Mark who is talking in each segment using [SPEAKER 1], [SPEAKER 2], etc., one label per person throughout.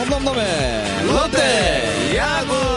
[SPEAKER 1] 넘넘넘의 롯데 야구
[SPEAKER 2] 강미로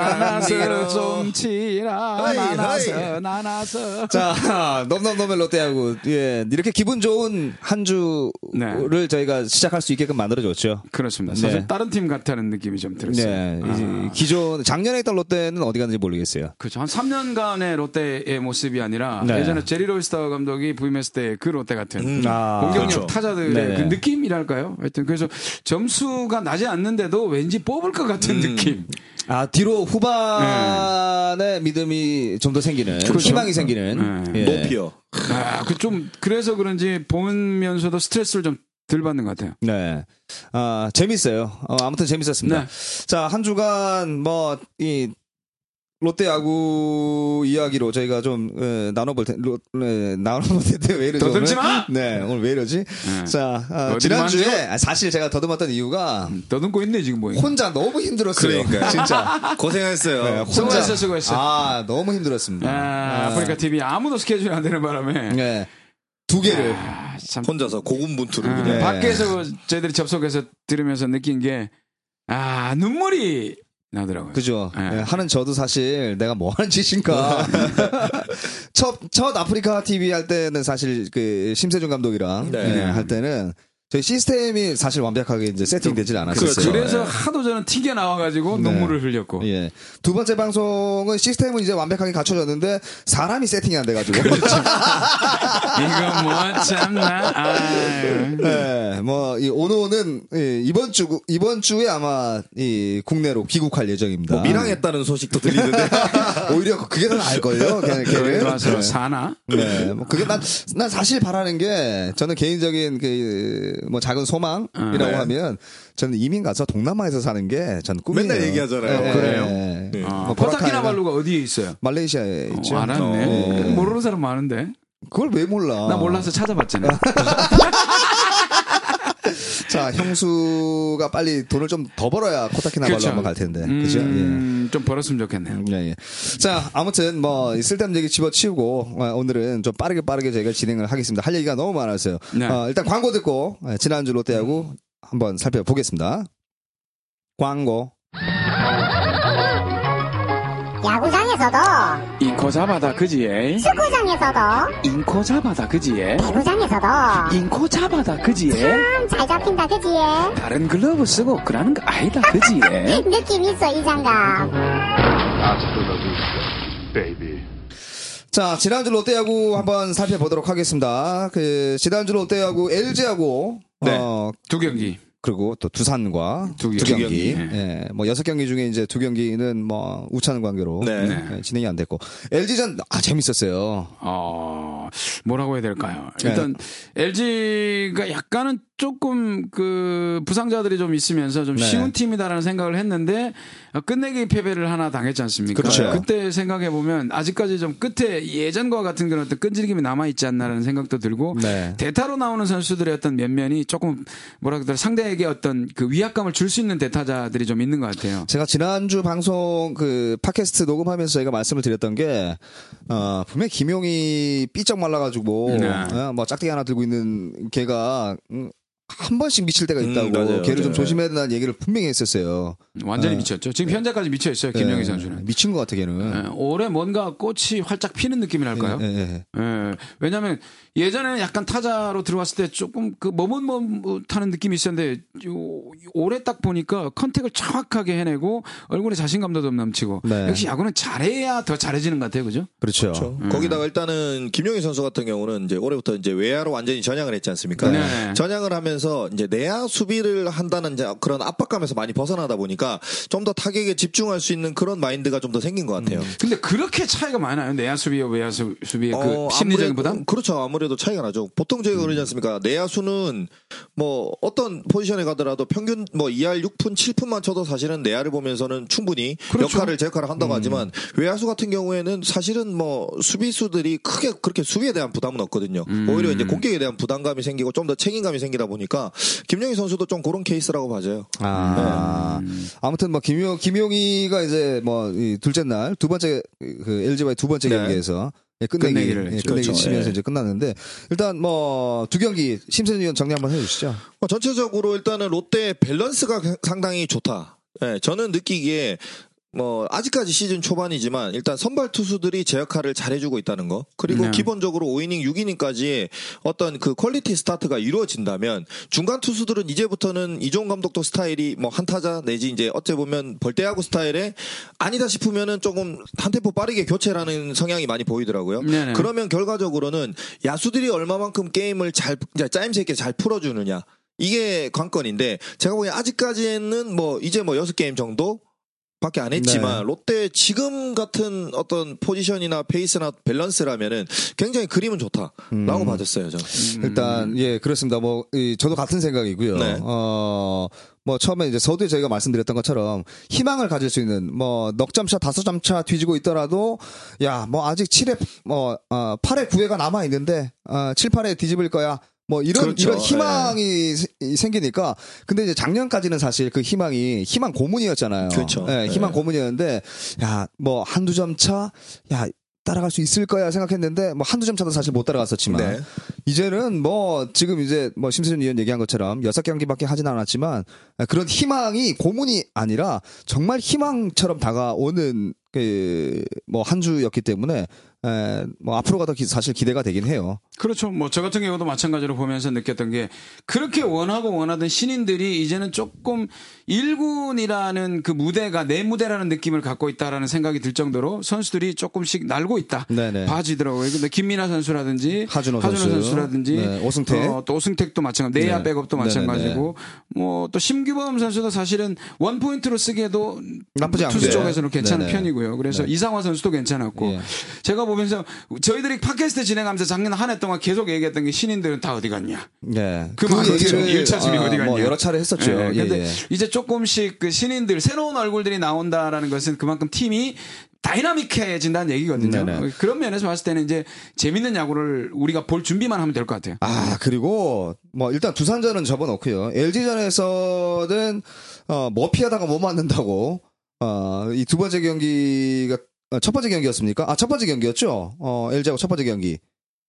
[SPEAKER 3] 나나서 좀 치라 나나서. 나나서
[SPEAKER 1] 자, 넘넘넘의 롯데야구. 예, 이렇게 기분 좋은 한 주를
[SPEAKER 3] 네.
[SPEAKER 1] 저희가 시작할 수 있게끔 만들어줬죠.
[SPEAKER 3] 그렇습니다. 사실
[SPEAKER 1] 네.
[SPEAKER 3] 다른 팀 같다는 느낌이 좀 들었어요.
[SPEAKER 1] 네,
[SPEAKER 3] 아.
[SPEAKER 1] 기존 작년에 있던 롯데는 어디 갔는지 모르겠어요.
[SPEAKER 3] 그렇죠. 한 3년간의 롯데의 모습이 아니라
[SPEAKER 1] 네.
[SPEAKER 3] 예전에 제리 로이스터 감독이 부임했을 때 그 롯데 같은
[SPEAKER 1] 아,
[SPEAKER 3] 공격력
[SPEAKER 2] 그렇죠.
[SPEAKER 3] 타자들의
[SPEAKER 1] 네네.
[SPEAKER 3] 그 느낌이랄까요? 하여튼 그래서 점수가 나지 않는데도 왠지 뽑을 것 같은 느낌.
[SPEAKER 1] 아 뒤로 후반에 믿음이 좀 더 생기는
[SPEAKER 3] 그렇죠.
[SPEAKER 1] 희망이 생기는
[SPEAKER 3] 네.
[SPEAKER 1] 예.
[SPEAKER 2] 높이요
[SPEAKER 3] 아, 그 좀 그래서 그런지 보면서도 스트레스를 좀 덜 받는 것 같아요.
[SPEAKER 1] 네. 아, 재밌어요. 어, 아무튼 재밌었습니다.
[SPEAKER 3] 네.
[SPEAKER 1] 자, 한 주간 뭐, 이, 롯데 야구 이야기로 저희가 좀, 에, 나눠볼 텐데, 로, 에, 나눠볼 텐데, 왜 이러죠?
[SPEAKER 3] 더듬지
[SPEAKER 1] 오늘?
[SPEAKER 3] 마!
[SPEAKER 1] 네, 오늘 왜 이러지?
[SPEAKER 3] 네.
[SPEAKER 1] 자, 아, 지난주에? 아, 사실 제가 더듬었던 이유가,
[SPEAKER 3] 더듬고 있네 지금 보니까.
[SPEAKER 1] 혼자 너무 힘들었어요.
[SPEAKER 2] 그러니까요.
[SPEAKER 1] 진짜.
[SPEAKER 2] 고생했어요
[SPEAKER 1] 네,
[SPEAKER 3] 수고했어, 수고했어.
[SPEAKER 1] 아, 너무 힘들었습니다.
[SPEAKER 3] 아, 아프리카 TV 아무도 스케줄이 안 되는 바람에
[SPEAKER 1] 네. 두 개를.
[SPEAKER 3] 아, 참
[SPEAKER 2] 혼자서 고군분투를
[SPEAKER 3] 아,
[SPEAKER 1] 네.
[SPEAKER 3] 밖에서 저희들이 접속해서 들으면서 느낀 게 아, 눈물이 나더라고요.
[SPEAKER 1] 그죠.
[SPEAKER 3] 네.
[SPEAKER 1] 예, 하는 저도 사실 내가 뭐 하는 짓인가. 첫, 첫 아프리카 TV 할 때는 사실 그 심세준 감독이랑
[SPEAKER 2] 네.
[SPEAKER 1] 예, 할 때는 저희 시스템이 사실 완벽하게 이제 세팅되질 않았었어요.
[SPEAKER 2] 그렇죠.
[SPEAKER 3] 그래서
[SPEAKER 2] 네.
[SPEAKER 3] 하도 저는 튀겨 나와가지고
[SPEAKER 1] 네.
[SPEAKER 3] 눈물을 흘렸고.
[SPEAKER 1] 예. 두 번째 방송은 시스템은 이제 완벽하게 갖춰졌는데 사람이 세팅이 안 돼가지고.
[SPEAKER 3] 그렇죠. 이거 뭐 참나. 아유.
[SPEAKER 1] 네, 뭐, 이 오노는 예, 이번 주, 이번 주에 아마 이 국내로 귀국할 예정입니다.
[SPEAKER 2] 뭐 밀항했다는 소식도 들리는데
[SPEAKER 1] 오히려 그게 더 나을 걸요? 걔는,
[SPEAKER 3] 여기
[SPEAKER 1] 걔는.
[SPEAKER 3] 와서
[SPEAKER 1] 네.
[SPEAKER 3] 사나?
[SPEAKER 1] 네, 뭐 그게 난, 난 사실 바라는 게 저는 개인적인 그뭐 작은 소망이라고
[SPEAKER 2] 네.
[SPEAKER 1] 하면 저는 이민 가서 동남아에서 사는 게 저는 꿈이에요.
[SPEAKER 2] 맨날 얘기하잖아요.
[SPEAKER 1] 네,
[SPEAKER 3] 그래요?
[SPEAKER 1] 네.
[SPEAKER 2] 네.
[SPEAKER 3] 어,
[SPEAKER 1] 뭐
[SPEAKER 3] 코타키나발루가 어디에 있어요?
[SPEAKER 1] 말레이시아에 있죠.
[SPEAKER 3] 어, 알았네.
[SPEAKER 1] 어.
[SPEAKER 3] 모르는 사람 많은데.
[SPEAKER 1] 그걸 왜 몰라?
[SPEAKER 3] 나 몰라서 찾아봤잖아.
[SPEAKER 1] 자, 형수가 빨리 돈을 좀 더 벌어야 코타키나발루
[SPEAKER 3] 그렇죠.
[SPEAKER 1] 한번 갈 텐데. 그죠? 예.
[SPEAKER 3] 음, 좀 벌었으면 좋겠네요.
[SPEAKER 1] 예, 예. 자, 아무튼 뭐이 쓸데없는 얘기 집어치우고 어, 오늘은 좀 빠르게 빠르게 저희가 진행을 하겠습니다. 할 얘기가 너무 많았어요.
[SPEAKER 3] 네.
[SPEAKER 1] 어, 일단 광고 듣고 예, 지난주 롯데하고 한번 살펴보겠습니다. 광고.
[SPEAKER 4] 야구장에서도?
[SPEAKER 3] 인코 잡아다 그지에?
[SPEAKER 4] 축구장에서도?
[SPEAKER 3] 인코 잡아다 그지에?
[SPEAKER 4] 배구장에서도?
[SPEAKER 3] 인코 잡아다 그지에?
[SPEAKER 4] 참 잘 잡힌다 그지에?
[SPEAKER 3] 다른 글러브 쓰고 그러는 거 아니다 그지에?
[SPEAKER 4] 느낌 있어 이 장갑.
[SPEAKER 1] 자, 지난주 롯데하고 한번 살펴보도록 하겠습니다. 그 지난주 롯데하고 LG하고
[SPEAKER 2] 네.
[SPEAKER 1] 어
[SPEAKER 3] 두 경기
[SPEAKER 1] 그리고 또 두산과
[SPEAKER 3] 두
[SPEAKER 1] 두
[SPEAKER 3] 경기.
[SPEAKER 1] 경기.
[SPEAKER 3] 네.
[SPEAKER 1] 예. 뭐 여섯 경기 중에 이제 두 경기는 뭐 우천 관계로
[SPEAKER 2] 네.
[SPEAKER 1] 예, 진행이 안 됐고 LG전 아 재밌었어요.
[SPEAKER 3] 어, 뭐라고 해야 될까요?
[SPEAKER 1] 네.
[SPEAKER 3] 일단 LG가 약간은 조금 그 부상자들이 좀 있으면서 좀
[SPEAKER 1] 네.
[SPEAKER 3] 쉬운 팀이다라는 생각을 했는데 어, 끝내기 패배를 하나 당했지 않습니까?
[SPEAKER 1] 그렇죠.
[SPEAKER 3] 그때 생각해 보면 아직까지 좀 끝에 예전과 같은 그런 어떤 끈질김이 남아 있지 않나라는 생각도 들고
[SPEAKER 1] 네.
[SPEAKER 3] 대타로 나오는 선수들의 어떤 면면이 조금 뭐라 그럴까 상대에게 어떤 그 위압감을 줄 수 있는 대타자들이 좀 있는 것 같아요.
[SPEAKER 1] 제가 지난주 방송 그 팟캐스트 녹음하면서 저희가 말씀을 드렸던 게, 어, 분명히 김용이 삐쩍 말라가지고,
[SPEAKER 3] 네.
[SPEAKER 1] 어, 뭐 짝대기 하나 들고 있는 걔가, 음, 한 번씩 미칠 때가
[SPEAKER 2] 음,
[SPEAKER 1] 있다고,
[SPEAKER 2] 맞아요.
[SPEAKER 1] 걔를 좀
[SPEAKER 2] 네.
[SPEAKER 1] 조심해야 된다는 얘기를 분명히 했었어요.
[SPEAKER 3] 완전히
[SPEAKER 1] 네.
[SPEAKER 3] 미쳤죠. 지금 현재까지 미쳐 있어요. 김영희
[SPEAKER 1] 예,
[SPEAKER 3] 선수는.
[SPEAKER 1] 미친 것 같아, 걔는.
[SPEAKER 3] 예, 올해 뭔가 꽃이 활짝 피는 느낌이랄까요?
[SPEAKER 1] 예, 예, 예.
[SPEAKER 3] 예, 왜냐하면 예전에는 약간 타자로 들어왔을 때 조금 그 머뭇머뭇하는 느낌이 있었는데 요, 올해 딱 보니까 컨택을 정확하게 해내고 얼굴에 자신감도 좀 넘치고
[SPEAKER 1] 네.
[SPEAKER 3] 역시 야구는 잘해야 더 잘해지는 것 같아요, 그죠?
[SPEAKER 1] 그렇죠.
[SPEAKER 2] 그렇죠. 거기다가 일단은 김용희 선수 같은 경우는 이제 올해부터 이제 외야로 완전히 전향을 했지 않습니까?
[SPEAKER 3] 네.
[SPEAKER 2] 전향을 하면서 이제 내야 수비를 한다는 그런 압박감에서 많이 벗어나다 보니까 좀 더 타격에 집중할 수 있는 그런 마인드가 좀 더 생긴 것 같아요.
[SPEAKER 3] 근데 그렇게 차이가 많이 나요. 내야 수비와 외야 수- 수비의 그
[SPEAKER 2] 어,
[SPEAKER 3] 심리적인
[SPEAKER 2] 아무래도-
[SPEAKER 3] 부담?
[SPEAKER 2] 그렇죠. 아무래도 차이가 나죠. 보통 저희가 그러지 않습니까? 내야수는 뭐 어떤 포지션에 가더라도 평균 뭐 2할 6푼, 7푼만 쳐도 사실은 내야를 보면서는 충분히
[SPEAKER 3] 그렇죠.
[SPEAKER 2] 역할을 제 역할을 한다고 하지만 외야수 같은 경우에는 사실은 뭐 수비수들이 크게 그렇게 수비에 대한 부담은 없거든요. 오히려 이제 공격에 대한 부담감이 생기고 좀 더 책임감이 생기다 보니까 김영희 선수도 좀 그런 케이스라고 봐져요.
[SPEAKER 1] 아, 아무튼 뭐 김용 김용희가 이제 뭐이 둘째 날 두 번째 그 LG와의 두 번째
[SPEAKER 2] 네.
[SPEAKER 1] 경기에서 예, 끝내기,
[SPEAKER 3] 끝내기 를
[SPEAKER 1] 예. 끝내기
[SPEAKER 2] 그렇죠.
[SPEAKER 1] 치면서
[SPEAKER 2] 예.
[SPEAKER 1] 이제 끝났는데 일단 뭐 두 경기 심세준 위원 정리 한번 해주시죠.
[SPEAKER 2] 뭐 전체적으로 일단은 롯데 밸런스가 상당히 좋다. 예, 저는 느끼기에 뭐 아직까지 시즌 초반이지만 일단 선발 투수들이 제 역할을 잘해주고 있다는 거 그리고
[SPEAKER 3] 네.
[SPEAKER 2] 기본적으로 5이닝 6이닝까지 어떤 그 퀄리티 스타트가 이루어진다면 중간 투수들은 이제부터는 이종운 감독도 스타일이 뭐 한타자 내지 이제 어째 보면 벌떼야구 스타일에 아니다 싶으면은 조금 한 템포 빠르게 교체라는 성향이 많이 보이더라고요.
[SPEAKER 3] 네네.
[SPEAKER 2] 그러면 결과적으로는 야수들이 얼마만큼 게임을 잘 짜임새 있게 잘 풀어주느냐 이게 관건인데 제가 보기엔 아직까지는 뭐 이제 뭐 여섯 게임 정도 밖에 안 했지만
[SPEAKER 1] 네.
[SPEAKER 2] 롯데 지금 같은 어떤 포지션이나 페이스나 밸런스라면은 굉장히 그림은 좋다라고
[SPEAKER 1] 음.
[SPEAKER 2] 봐줬어요 저는.
[SPEAKER 1] 일단 예 그렇습니다. 뭐 이, 저도 같은 생각이고요.
[SPEAKER 2] 네.
[SPEAKER 1] 어. 뭐 처음에 이제 서두에 저희가 말씀드렸던 것처럼 희망을 가질 수 있는 뭐 넉 점차 다섯 점차 뒤지고 있더라도 야 뭐 아직 7회 뭐 어, 8회 9회가 남아 있는데 어, 7, 8회 뒤집을 거야. 뭐 이런
[SPEAKER 2] 그렇죠.
[SPEAKER 1] 이런 희망이 세- 생기니까 근데 이제 작년까지는 사실 그 희망이 희망 고문이었잖아요.
[SPEAKER 2] 그렇죠.
[SPEAKER 1] 예, 희망
[SPEAKER 2] 네.
[SPEAKER 1] 고문이었는데 야 뭐 한두 점 차 야 따라갈 수 있을 거야 생각했는데 뭐 한두 점 차도 사실 못 따라갔었지만
[SPEAKER 2] 네.
[SPEAKER 1] 이제는 뭐 지금 이제 뭐 심수준 위원 얘기한 것처럼 여섯 경기밖에 하진 않았지만 그런 희망이 고문이 아니라 정말 희망처럼 다가오는 그 뭐 한 주였기 때문에 에, 뭐 앞으로가 더 기- 사실 기대가 되긴 해요.
[SPEAKER 3] 그렇죠. 뭐 저 같은 경우도 마찬가지로 보면서 느꼈던 게 그렇게 원하고 원하던 신인들이 이제는 조금 1군이라는 그 무대가 내 무대라는 느낌을 갖고 있다라는 생각이 들 정도로 선수들이 조금씩 날고 있다.
[SPEAKER 1] 네네.
[SPEAKER 3] 봐지더라고요. 근데 김민아 선수라든지
[SPEAKER 1] 하준호 선수.
[SPEAKER 3] 라든지
[SPEAKER 1] 네, 오승택.
[SPEAKER 3] 어, 또 오승택도 마찬가지, 내야
[SPEAKER 1] 네.
[SPEAKER 3] 백업도. 마찬가지고 뭐 또 심규범 선수도 사실은 원 포인트로 쓰기에도
[SPEAKER 1] 나쁘지
[SPEAKER 3] 투수
[SPEAKER 1] 않고요.
[SPEAKER 3] 쪽에서는 괜찮은
[SPEAKER 1] 네네.
[SPEAKER 3] 편이고요. 그래서 이상화 선수도 괜찮았고
[SPEAKER 1] 예.
[SPEAKER 3] 제가 보면서 저희들이 팟캐스트 진행하면서 작년 한 해 동안 계속 얘기했던 게 신인들은 다 어디 갔냐.
[SPEAKER 1] 예.
[SPEAKER 3] 그 말을
[SPEAKER 1] 얘기를,
[SPEAKER 3] 일차 집이
[SPEAKER 1] 아,
[SPEAKER 3] 어디 갔냐.
[SPEAKER 1] 뭐 여러 차례 했었죠.
[SPEAKER 3] 예,
[SPEAKER 1] 예,
[SPEAKER 3] 근데
[SPEAKER 1] 예.
[SPEAKER 3] 이제 조금씩 그 신인들 새로운 얼굴들이 나온다라는 것은 그만큼 팀이 다이나믹해진다는 얘기거든요.
[SPEAKER 1] 네네.
[SPEAKER 3] 그런 면에서 봤을 때는 이제 재밌는 야구를 우리가 볼 준비만 하면 될 것 같아요.
[SPEAKER 1] 아 그리고 뭐 일단 두산전은 접어놓고요. LG전에서는 어, 뭐 피하다가 못 맞는다고 어, 이 두 번째 경기가 어, 첫 번째 경기였습니까? 아 첫 번째 경기였죠. 어, LG하고 첫 번째 경기.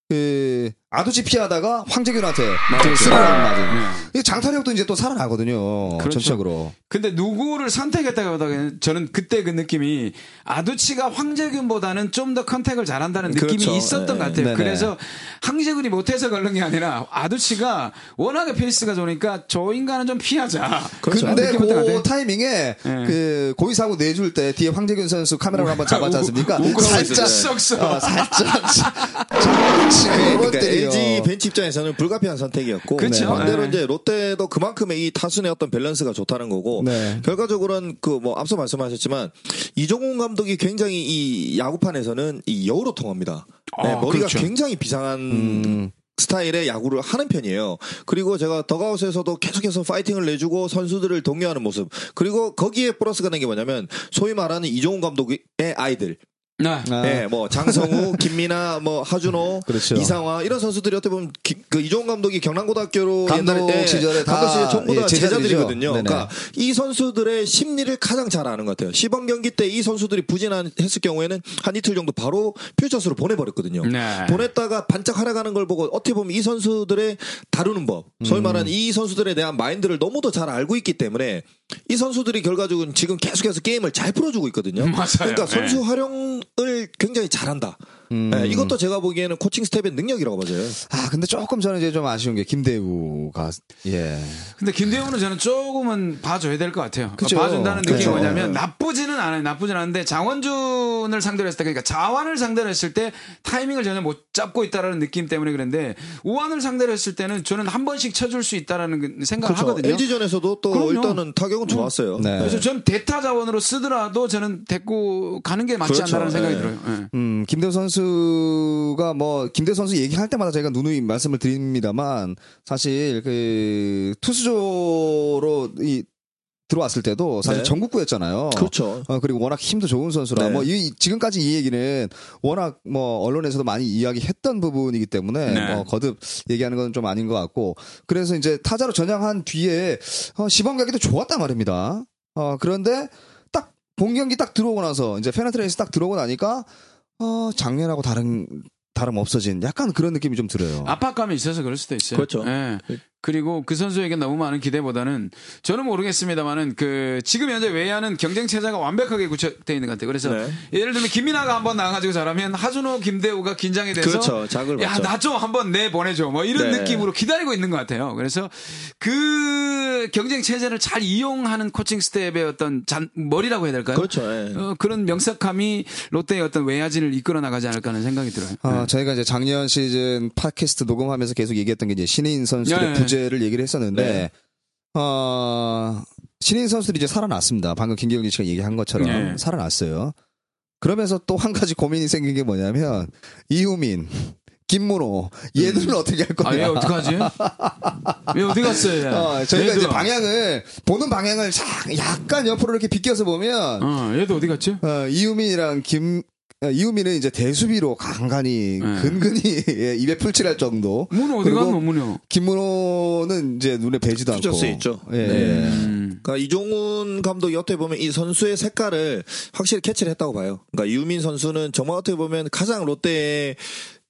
[SPEAKER 1] 그 아두치 피하다가 황재균한테 그 스리런 맞은.
[SPEAKER 3] 네.
[SPEAKER 1] 이 장타력도 이제 또 살아나거든요.
[SPEAKER 3] 그렇죠.
[SPEAKER 1] 전적으로.
[SPEAKER 3] 근데 누구를 선택했다기보다는 저는 그때 그 느낌이 아두치가 황재균보다는 좀 더 컨택을 잘한다는 느낌이
[SPEAKER 2] 그렇죠.
[SPEAKER 3] 있었던 것
[SPEAKER 2] 네.
[SPEAKER 3] 같아요.
[SPEAKER 1] 네네.
[SPEAKER 3] 그래서 황재균이 못해서 걸른 게 아니라 아두치가 워낙에 페이스가 좋으니까 저 인간은 좀 피하자.
[SPEAKER 2] 그렇죠.
[SPEAKER 1] 근데 그. 타이밍에
[SPEAKER 3] 네.
[SPEAKER 1] 그 고의 사구 내줄 때 뒤에 황재균 선수 카메라로 한번 잡았지 않습니까?
[SPEAKER 3] 우- 웃고
[SPEAKER 1] 살짝
[SPEAKER 3] 썩소.
[SPEAKER 1] 어, 살짝
[SPEAKER 2] 네, 그러니까 LG 벤치 입장에서는 불가피한 선택이었고
[SPEAKER 3] 그쵸.
[SPEAKER 2] 반대로
[SPEAKER 3] 네.
[SPEAKER 2] 이제 롯데도 그만큼의 이 타순의 어떤 밸런스가 좋다는 거고
[SPEAKER 1] 네.
[SPEAKER 2] 결과적으로는 그 뭐 앞서 말씀하셨지만 이종운 감독이 굉장히 이 야구판에서는 이 여우로 통합니다. 네,
[SPEAKER 3] 아,
[SPEAKER 2] 머리가
[SPEAKER 3] 그렇죠.
[SPEAKER 2] 굉장히 비상한
[SPEAKER 1] 음.
[SPEAKER 2] 스타일의 야구를 하는 편이에요. 그리고 제가 더가웃에서도 계속해서 파이팅을 내주고 선수들을 독려하는 모습. 그리고 거기에 플러스가 된 게 뭐냐면 소위 말하는 이종훈 감독의 아이들.
[SPEAKER 3] 네.
[SPEAKER 1] 아,
[SPEAKER 2] 예, 뭐 장성우, 김민아, 뭐 하준호,
[SPEAKER 1] 그렇죠.
[SPEAKER 2] 이상화 이런 선수들이 어떻게 보면 기- 그 이종훈 감독이 경남고등학교로
[SPEAKER 1] 감독
[SPEAKER 2] 옛날에 예,
[SPEAKER 1] 시절에 다,
[SPEAKER 2] 감독 시절 전부 다
[SPEAKER 1] 예.
[SPEAKER 2] 제자들이거든요.
[SPEAKER 1] 네네.
[SPEAKER 2] 그러니까 이 선수들의 심리를 가장 잘 아는 것 같아요. 시범 경기 때 이 선수들이 부진했을 경우에는 한 이틀 정도 바로 퓨처스로 보내버렸거든요.
[SPEAKER 3] 네.
[SPEAKER 2] 보냈다가 반짝 하락하는 걸 보고 어떻게 보면 이 선수들의 다루는 법, 소위
[SPEAKER 1] 음.
[SPEAKER 2] 말하는 이 선수들에 대한 마인드를 너무도 잘 알고 있기 때문에 이 선수들이 결과적으로 지금 계속해서 게임을 잘 풀어주고 있거든요.
[SPEAKER 3] 맞아요.
[SPEAKER 2] 그러니까
[SPEAKER 3] 네.
[SPEAKER 2] 선수 활용 을 굉장히 잘한다.
[SPEAKER 1] 음.
[SPEAKER 2] 네, 이것도 제가 보기에는 코칭 스텝의 능력이라고 봐져요.
[SPEAKER 1] 아, 근데 조금 저는 이제 좀 아쉬운 게 김대우가 예.
[SPEAKER 3] 근데 김대웅은 저는 조금은 봐줘야 될 것 같아요.
[SPEAKER 1] 그쵸.
[SPEAKER 3] 봐준다는 느낌이
[SPEAKER 1] 그쵸.
[SPEAKER 3] 뭐냐면 나쁘지는 않아요. 나쁘지는 않은데 장원준을 상대로 했을 때 그러니까 자완을 상대로 했을 때 타이밍을 전혀 못 잡고 있다라는 느낌 때문에 그런데 우완을 상대로 했을 때는 저는 한 번씩 쳐줄 수 있다라는 그 생각을
[SPEAKER 2] 그렇죠.
[SPEAKER 3] 하거든요.
[SPEAKER 2] LG전에서도 또
[SPEAKER 3] 그럼요.
[SPEAKER 2] 일단은 타격은 좋았어요.
[SPEAKER 1] 네.
[SPEAKER 3] 그래서 전 대타 자원으로 쓰더라도 저는 데리고 가는 게 맞지
[SPEAKER 2] 그렇죠.
[SPEAKER 3] 않나라는 생각이
[SPEAKER 2] 네.
[SPEAKER 3] 들어요. 예.
[SPEAKER 1] 음, 김대우 선수 가 뭐 김대우 선수 얘기할 때마다 저희가 누누이 말씀을 드립니다만 사실 그 투수조로 이 들어왔을 때도 사실
[SPEAKER 2] 네.
[SPEAKER 1] 전국구였잖아요.
[SPEAKER 2] 그렇죠.
[SPEAKER 1] 어, 그리고 워낙 힘도 좋은 선수라
[SPEAKER 2] 네.
[SPEAKER 1] 뭐 이, 지금까지 이 얘기는 워낙 뭐 언론에서도 많이 이야기했던 부분이기 때문에
[SPEAKER 3] 네.
[SPEAKER 1] 뭐 거듭 얘기하는 건 좀 아닌 것 같고 그래서 이제 타자로 전향한 뒤에 어, 시범 경기도 좋았단 말입니다. 어, 그런데 딱 본 경기 딱 들어오고 나서 이제 페넌트레이스 딱 들어오고 나니까 어, 작년하고 다른 다름 없어진 약간 그런 느낌이 좀 들어요.
[SPEAKER 3] 압박감이 있어서 그럴 수도 있어요.
[SPEAKER 2] 그렇죠.
[SPEAKER 3] 예. 그리고 그 선수에게 너무 많은 기대보다는 저는 모르겠습니다만은 그 지금 현재 외야는 경쟁 체제가 완벽하게 구축되어 있는 것 같아요. 그래서
[SPEAKER 2] 네.
[SPEAKER 3] 예를 들면 김민하가 한번 나가지고 잘하면 하준호, 김대우가 긴장이 돼서
[SPEAKER 2] 그렇죠. 자극을
[SPEAKER 3] 야. 나 좀 한번 내 보내줘 뭐 이런
[SPEAKER 2] 네.
[SPEAKER 3] 느낌으로 기다리고 있는 것 같아요. 그래서 그 경쟁 체제를 잘 이용하는 코칭 스텝의 어떤 잔, 머리라고 해야 될까요?
[SPEAKER 2] 그렇죠. 예.
[SPEAKER 3] 어, 그런 명석함이 롯데의 어떤 외야진을 이끌어 나가지 않을까 하는 생각이 들어요.
[SPEAKER 1] 아, 저희가 이제 작년 시즌 팟캐스트 녹음하면서 계속 얘기했던 게 이제 신인 선수들의
[SPEAKER 3] 네.
[SPEAKER 1] 부재를 얘기를 했었는데,
[SPEAKER 2] 네.
[SPEAKER 1] 어, 신인 선수들이 이제 살아났습니다. 방금 김경진 씨가 얘기한 것처럼
[SPEAKER 3] 네.
[SPEAKER 1] 살아났어요. 그러면서 또 한 가지 고민이 생긴 게 뭐냐면, 이우민, 김문호, 얘들은 어떻게 할
[SPEAKER 3] 아,
[SPEAKER 1] 거냐.
[SPEAKER 3] 얘 어떡하지? 얘 어디 갔어요? 얘?
[SPEAKER 1] 어, 저희가 이제
[SPEAKER 3] 얘들아.
[SPEAKER 1] 방향을, 보는 방향을 자- 약간 옆으로 이렇게 비껴서 보면,
[SPEAKER 3] 어, 얘도 어디 갔지?
[SPEAKER 1] 어, 이우민이랑 김, 어, 이우민은 이제 대수비로 간간히
[SPEAKER 3] 네.
[SPEAKER 1] 근근히 예, 입에 풀칠할 정도.
[SPEAKER 3] 문호 어디 갔노, 문호?
[SPEAKER 1] 김문호는 이제 눈에 뵈지도 않고.
[SPEAKER 2] 투저스 있죠.
[SPEAKER 1] 예.
[SPEAKER 2] 네.
[SPEAKER 1] 예.
[SPEAKER 3] 음.
[SPEAKER 2] 그러니까 이종운 감독이 어떻게 보면 이 선수의 색깔을 확실히 캐치를 했다고 봐요. 그러니까 우민 선수는 정말 어떻게 보면 가장 롯데의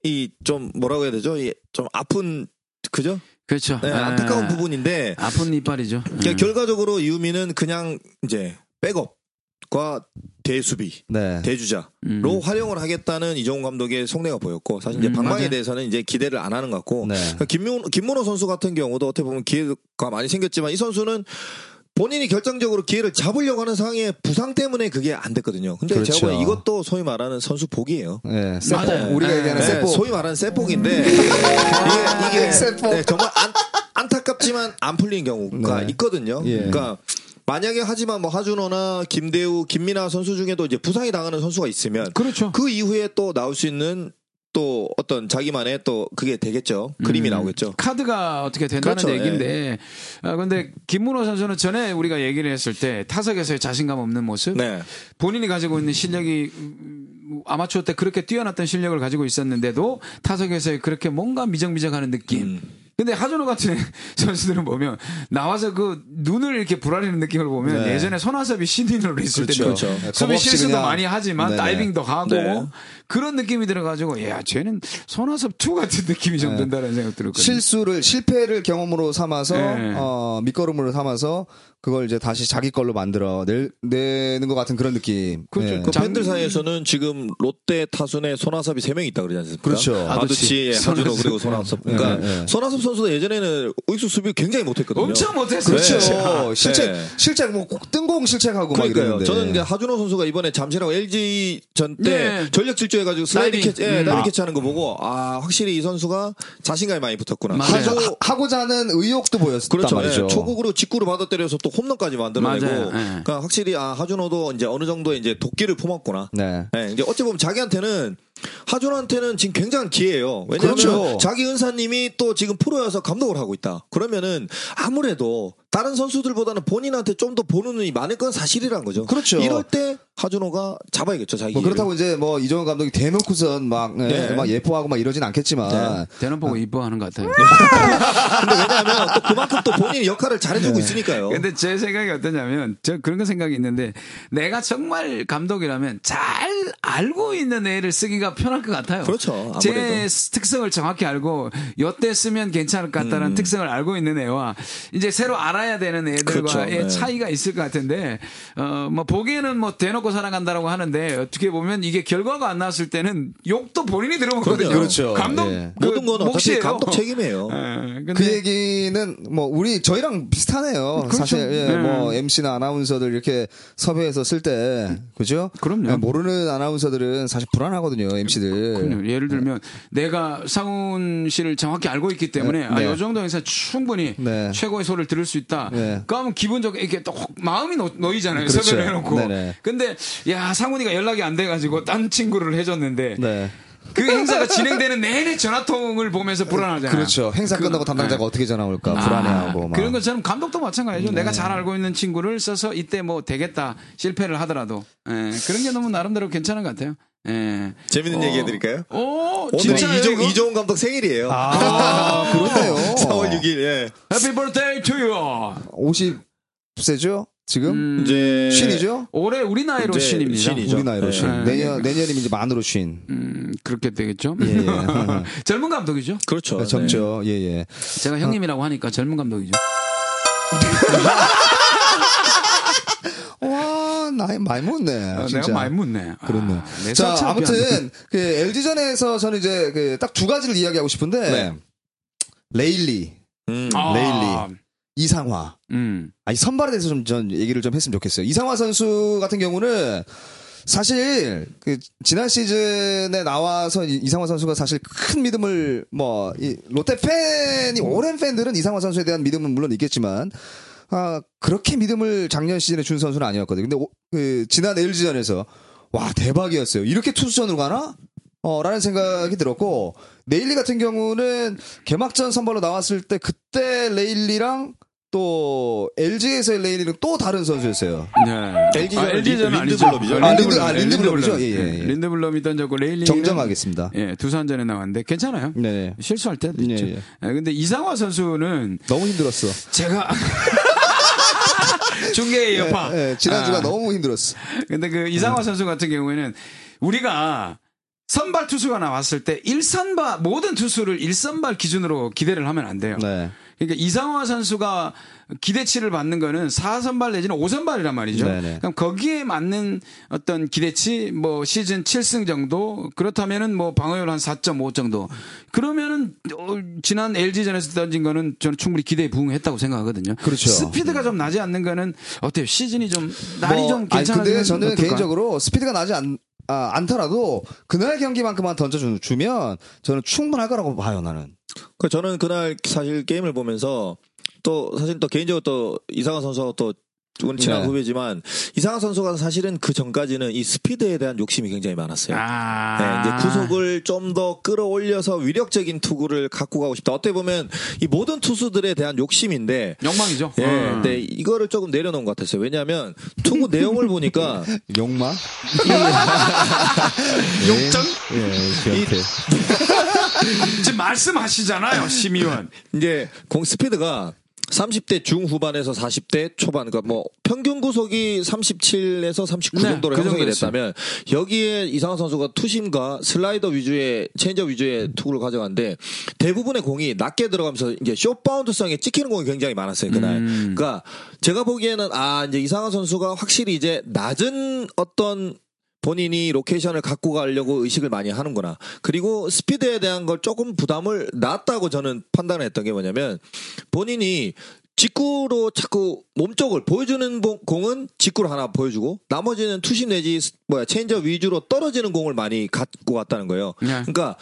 [SPEAKER 2] 이 좀 뭐라고 해야 되죠? 이 좀 아픈 그죠?
[SPEAKER 3] 그렇죠.
[SPEAKER 2] 네,
[SPEAKER 3] 예.
[SPEAKER 2] 안타까운 부분인데
[SPEAKER 3] 아픈 이빨이죠.
[SPEAKER 2] 그러니까
[SPEAKER 3] 음.
[SPEAKER 2] 결과적으로 이우민은 그냥 이제 백업 과 대수비,
[SPEAKER 1] 네.
[SPEAKER 2] 대주자로
[SPEAKER 3] 음.
[SPEAKER 2] 활용을 하겠다는 이종훈 감독의 속내가 보였고 사실 이제
[SPEAKER 3] 음,
[SPEAKER 2] 방망이에
[SPEAKER 3] 맞아요.
[SPEAKER 2] 대해서는 이제 기대를 안 하는 것 같고
[SPEAKER 1] 네.
[SPEAKER 2] 그러니까 김문, 김문호 선수 같은 경우도 어떻게 보면 기회가 많이 생겼지만 이 선수는 본인이 결정적으로 기회를 잡으려고 하는 상황에 부상 때문에 그게 안 됐거든요. 근데
[SPEAKER 1] 그렇죠.
[SPEAKER 2] 제가 보기엔 이것도 소위 말하는 선수 복이에요.
[SPEAKER 1] 예, 세포.
[SPEAKER 3] 맞아요.
[SPEAKER 1] 우리가
[SPEAKER 3] 네.
[SPEAKER 1] 얘기하는
[SPEAKER 2] 네,
[SPEAKER 1] 세포.
[SPEAKER 2] 소위 말하는 세폭인데 이게, 이게
[SPEAKER 1] 세폭.
[SPEAKER 2] 네, 정말 안, 안타깝지만 안 풀린 경우가
[SPEAKER 1] 네.
[SPEAKER 2] 있거든요.
[SPEAKER 1] 예.
[SPEAKER 2] 그러니까 만약에 하지만 뭐 하준호나 김대우, 김민아 선수 중에도 이제 부상이 당하는 선수가 있으면
[SPEAKER 3] 그렇죠.
[SPEAKER 2] 그 이후에 또 나올 수 있는 또 어떤 자기만의 또 그게 되겠죠. 그림이
[SPEAKER 3] 음.
[SPEAKER 2] 나오겠죠.
[SPEAKER 3] 카드가 어떻게 된다는
[SPEAKER 2] 그렇죠,
[SPEAKER 3] 얘기인데, 아, 근데 김문호 선수는 전에 우리가 얘기를 했을 때 타석에서의 자신감 없는 모습,
[SPEAKER 2] 네.
[SPEAKER 3] 본인이 가지고 있는 실력이 음, 아마추어 때 그렇게 뛰어났던 실력을 가지고 있었는데도 타석에서 그렇게 뭔가 미적미적하는 느낌.
[SPEAKER 2] 음.
[SPEAKER 3] 근데 하준호 같은 선수들은 보면 나와서 그 눈을 이렇게 불아리는 느낌을 보면
[SPEAKER 1] 네.
[SPEAKER 3] 예전에 손아섭이 신인으로 있을
[SPEAKER 1] 그렇죠.
[SPEAKER 3] 때도
[SPEAKER 1] 그렇죠.
[SPEAKER 3] 수비 실수도 많이 하지만
[SPEAKER 1] 네네.
[SPEAKER 3] 다이빙도 하고
[SPEAKER 2] 네.
[SPEAKER 3] 그런 느낌이 들어가지고 야 쟤는 손아섭 2 같은 느낌이 좀
[SPEAKER 1] 네.
[SPEAKER 3] 든다는 생각 들었거든요.
[SPEAKER 1] 실수를 실패를 경험으로 삼아서
[SPEAKER 3] 네.
[SPEAKER 1] 어, 밑거름으로 삼아서 그걸 이제 다시 자기 걸로 만들어 낼, 내는 것 같은 그런 느낌.
[SPEAKER 3] 그렇죠.
[SPEAKER 1] 예.
[SPEAKER 2] 그
[SPEAKER 3] 장-
[SPEAKER 2] 팬들 사이에서는 지금 롯데 타순에 손아섭이 3명 있다 그러지 않습니까?
[SPEAKER 1] 그렇죠.
[SPEAKER 2] 아두치, 예, 하준호. 그리고 손아섭. 그러니까
[SPEAKER 1] 네, 네.
[SPEAKER 2] 손아섭 선수도 예전에는 우익수 수비 굉장히 못했거든요.
[SPEAKER 3] 엄청 못했어요.
[SPEAKER 1] 그렇죠.
[SPEAKER 2] 네.
[SPEAKER 1] 실책,
[SPEAKER 2] 네.
[SPEAKER 1] 실책 뭐 뜬공 실책하고 막
[SPEAKER 2] 그러니까요. 저는 이제 하준호 선수가 이번에 잠실하고 LG 전때
[SPEAKER 3] 네.
[SPEAKER 2] 전력 질주 해가지고 슬라이드
[SPEAKER 3] 다이빙.
[SPEAKER 2] 캐치, 예,
[SPEAKER 3] 음.
[SPEAKER 2] 다이빙
[SPEAKER 3] 아.
[SPEAKER 2] 캐치하는 거 보고 아 확실히 이 선수가 자신감이 많이 붙었구나.
[SPEAKER 3] 맞아요.
[SPEAKER 2] 하고
[SPEAKER 1] 하고, 하고자 하는 의욕도 보였단
[SPEAKER 2] 그렇죠.
[SPEAKER 1] 말이죠.
[SPEAKER 2] 예, 초구로 직구로 받아 때려서 또 홈런까지 만들어내고.
[SPEAKER 3] 맞아요. 예.
[SPEAKER 2] 그러니까 확실히 아 하준호도 이제 어느 정도 이제 도끼를 품었구나.
[SPEAKER 1] 네.
[SPEAKER 2] 네, 이제 어찌 보면 자기한테는 하준호한테는 지금 굉장한 기회예요. 왜냐하면
[SPEAKER 1] 그렇죠.
[SPEAKER 2] 자기 은사님이 또 지금 프로여서 감독을 하고 있다. 그러면은 아무래도 다른 선수들보다는 본인한테 좀 더 보는 눈이 많을 건 사실이란 거죠.
[SPEAKER 1] 그렇죠.
[SPEAKER 2] 이럴 때 하준호가 잡아야겠죠. 자기.
[SPEAKER 1] 뭐. 그렇다고 이제 뭐 이정현 감독이 대놓고선 막, 예,
[SPEAKER 2] 네.
[SPEAKER 1] 막 예뻐하고 막 이러진 않겠지만
[SPEAKER 3] 대놓고 보고 이뻐하는 것 같아요.
[SPEAKER 2] 근데 왜냐하면 또 그만큼 또 본인이 역할을 잘해주고
[SPEAKER 1] 네.
[SPEAKER 2] 있으니까요.
[SPEAKER 3] 근데 제 생각이 어떠냐면 저 그런 거 생각이 있는데 내가 정말 감독이라면 잘 알고 있는 애를 쓰기가 편할 것 같아요.
[SPEAKER 2] 그렇죠.
[SPEAKER 3] 제
[SPEAKER 2] 아무래도.
[SPEAKER 3] 특성을 정확히 알고 요때 쓰면 괜찮을 것 같다는
[SPEAKER 2] 음.
[SPEAKER 3] 특성을 알고 있는 애와 이제 새로 알아 야 되는 애들과의
[SPEAKER 2] 그렇죠. 네.
[SPEAKER 3] 차이가 있을 것 같은데 어뭐 보기에는 뭐 대놓고 사랑한다라고 하는데 어떻게 보면 이게 결과가 안 나왔을 때는 욕도 본인이 들어보거든요.
[SPEAKER 2] 그럼요.
[SPEAKER 1] 그렇죠.
[SPEAKER 3] 감독
[SPEAKER 1] 예.
[SPEAKER 3] 그
[SPEAKER 2] 모든 건 어차피. 감독 책임이에요.
[SPEAKER 3] 예,
[SPEAKER 1] 그 얘기는 뭐 우리 저희랑 비슷하네요.
[SPEAKER 3] 그렇죠.
[SPEAKER 1] 사실 예,
[SPEAKER 3] 네.
[SPEAKER 1] 뭐 MC나 아나운서들 이렇게 섭외해서 쓸 때 그죠?
[SPEAKER 3] 그럼요.
[SPEAKER 1] 예, 모르는 아나운서들은 사실 불안하거든요. MC들.
[SPEAKER 3] 그럼요. 예를 들면 내가 상훈 씨를 정확히 알고 있기 때문에 아,
[SPEAKER 1] 네.
[SPEAKER 3] 요 정도 에서 충분히
[SPEAKER 1] 네.
[SPEAKER 3] 최고의 소리를 들을 수 있다.
[SPEAKER 1] 네.
[SPEAKER 3] 그러면 기본적으로 이렇게 또 혹- 마음이 놓, 놓이잖아요.
[SPEAKER 1] 그렇죠.
[SPEAKER 3] 섭외를 해놓고.
[SPEAKER 1] 네네.
[SPEAKER 3] 근데 야 상훈이가 연락이 안 돼가지고 딴 친구를 해줬는데
[SPEAKER 1] 네.
[SPEAKER 3] 그 행사가 진행되는 내내 전화통을 보면서 불안하잖아요.
[SPEAKER 1] 그렇죠. 행사
[SPEAKER 3] 그-
[SPEAKER 1] 끝나고 담당자가
[SPEAKER 3] 네.
[SPEAKER 1] 어떻게 전화 올까
[SPEAKER 3] 아,
[SPEAKER 1] 불안해하고 막.
[SPEAKER 3] 그런 것처럼 감독도 마찬가지죠.
[SPEAKER 1] 네.
[SPEAKER 3] 내가 잘 알고 있는 친구를 써서 이때 뭐 되겠다 실패를 하더라도 예, 그런 게 너무 나름대로 괜찮은 것 같아요. 예.
[SPEAKER 2] 재밌는
[SPEAKER 3] 어.
[SPEAKER 2] 얘기 해드릴까요?
[SPEAKER 3] 오,
[SPEAKER 2] 오늘
[SPEAKER 3] 진짜예요,
[SPEAKER 2] 이종? 이종훈 감독 생일이에요.
[SPEAKER 1] 아, 그렇네요.
[SPEAKER 2] 4월 6일, 예.
[SPEAKER 3] Happy birthday to you.
[SPEAKER 1] 50세죠? 지금
[SPEAKER 3] 음,
[SPEAKER 2] 이제
[SPEAKER 1] 신이죠?
[SPEAKER 3] 올해 우리 나이로 신입니다.
[SPEAKER 2] 신이죠.
[SPEAKER 1] 우리 나이로
[SPEAKER 2] 네.
[SPEAKER 1] 신.
[SPEAKER 3] 네.
[SPEAKER 1] 내년 내년이면 이제 만으로 신.
[SPEAKER 3] 음, 그렇게 되겠죠.
[SPEAKER 1] 예, 예.
[SPEAKER 3] 젊은 감독이죠.
[SPEAKER 2] 그렇죠. 네.
[SPEAKER 1] 젊죠. 예, 예.
[SPEAKER 3] 제가 형님이라고 하니까 젊은 감독이죠.
[SPEAKER 1] 와, 나이 많이 먹네.
[SPEAKER 3] 어,
[SPEAKER 1] 진짜.
[SPEAKER 3] 내가 많이 묻네. 아,
[SPEAKER 1] 그렇네.
[SPEAKER 3] 내
[SPEAKER 1] 자, 아무튼 그 LG전에서 저는 이제 그 딱 두 가지를 이야기하고 싶은데
[SPEAKER 2] 네.
[SPEAKER 1] 레일리,
[SPEAKER 2] 음.
[SPEAKER 3] 아,
[SPEAKER 1] 레일리. 이상화.
[SPEAKER 3] 음.
[SPEAKER 1] 아이 선발에 대해서 좀 전 얘기를 좀 했으면 좋겠어요. 이상화 선수 같은 경우는 사실 그 지난 시즌에 나와서 이- 이상화 선수가 사실 큰 믿음을 뭐 이 롯데 팬이 오랜 팬들은 이상화 선수에 대한 믿음은 물론 있겠지만 아 그렇게 믿음을 작년 시즌에 준 선수는 아니었거든요. 근데 오- 그 지난 LG전에서 와 대박이었어요. 이렇게 투수전으로 가나? 어, 라는 생각이 들었고, 레일리 같은 경우는 개막전 선발로 나왔을 때 그때 레일리랑 또 LG에서의 레일리는 또 다른 선수였어요.
[SPEAKER 3] 네.
[SPEAKER 2] LG 는
[SPEAKER 3] LG는 아니죠.
[SPEAKER 2] 린드블럼이죠.
[SPEAKER 1] 아,
[SPEAKER 3] 린드블럼.
[SPEAKER 1] 린드- 아, 린드블럼이죠. 예, 예, 예.
[SPEAKER 3] 네, 린드블럼이 던졌고 레일리
[SPEAKER 1] 정정하겠습니다.
[SPEAKER 3] 예, 두산전에 나왔는데 괜찮아요.
[SPEAKER 1] 네.
[SPEAKER 3] 실수할 때도
[SPEAKER 1] 예,
[SPEAKER 3] 있죠.
[SPEAKER 1] 예.
[SPEAKER 3] 예, 근데 이상화 선수는
[SPEAKER 1] 너무 힘들었어.
[SPEAKER 3] 제가 중계의 여파.
[SPEAKER 1] 예, 예, 지난주가
[SPEAKER 3] 아,
[SPEAKER 1] 너무 힘들었어.
[SPEAKER 3] 근데 그 이상화 선수 같은 경우에는 우리가 선발 투수가 나왔을 때 1선발 모든 투수를 1선발 기준으로 기대를 하면 안 돼요.
[SPEAKER 1] 네.
[SPEAKER 3] 그러니까 이상화 선수가 기대치를 받는 거는 4선발 내지는 5선발이란 말이죠.
[SPEAKER 1] 네네.
[SPEAKER 3] 그럼 거기에 맞는 어떤 기대치 뭐 시즌 7승 정도 그렇다면은 뭐 방어율 한 4.5 정도. 그러면은 어, 지난 LG전에서 던진 거는 저는 충분히 기대에 부응했다고 생각하거든요.
[SPEAKER 1] 그렇죠.
[SPEAKER 3] 스피드가 좀 나지 않는 거는 어때요? 시즌이 좀 날이
[SPEAKER 1] 뭐,
[SPEAKER 3] 좀
[SPEAKER 1] 근데 저는
[SPEAKER 3] 어떨까?
[SPEAKER 1] 개인적으로 스피드가 나지 않, 아, 않더라도 그날 경기만큼만 던져주면 저는 충분할 거라고 봐요, 나는.
[SPEAKER 2] 그 저는 그날 사실 게임을 보면서 또 사실 또 개인적으로 또 이상한 선수하고 또 우리 친한
[SPEAKER 1] 네.
[SPEAKER 2] 후배지만 이상한 선수가 사실은 그 전까지는 이 스피드에 대한 욕심이 굉장히 많았어요.
[SPEAKER 3] 아.
[SPEAKER 2] 네, 이제 구속을 좀 더 끌어올려서 위력적인 투구를 갖고 가고 싶다. 어떻게 보면 이 모든 투수들에 대한 욕심인데
[SPEAKER 3] 욕망이죠.
[SPEAKER 2] 예,
[SPEAKER 3] 어.
[SPEAKER 2] 근데 이거를 조금 내려놓은 것 같았어요. 왜냐하면 투구 내용을 보니까
[SPEAKER 1] 욕마?
[SPEAKER 3] 욕정?
[SPEAKER 1] 예, 이렇게.
[SPEAKER 3] 지금 말씀하시잖아요, 심의원.
[SPEAKER 2] 이제 공 스피드가 30대 중후반에서 40대 초반, 그러니까 뭐 평균 구속이 37에서 39
[SPEAKER 3] 네,
[SPEAKER 2] 정도로
[SPEAKER 3] 그
[SPEAKER 2] 형성이 됐다면 여기에 이상화 선수가 투심과 슬라이더 위주의 체인지업 위주의 투구를 가져갔는데 대부분의 공이 낮게 들어가면서 이제 숏바운드성에 찍히는 공이 굉장히 많았어요 그날.
[SPEAKER 3] 음.
[SPEAKER 2] 그러니까 제가 보기에는 아 이제 이상화 선수가 확실히 이제 낮은 어떤 본인이 로케이션을 갖고 가려고 의식을 많이 하는구나. 그리고 스피드에 대한 걸 조금 부담을 놨다고 저는 판단을 했던 게 뭐냐면 본인이 직구로 자꾸 몸쪽을 보여주는 보- 공은 직구로 하나 보여주고 나머지는 투심 내지 스- 뭐야 체인지업 위주로 떨어지는 공을 많이 갖고 갔다는 거예요.
[SPEAKER 3] 네.
[SPEAKER 2] 그러니까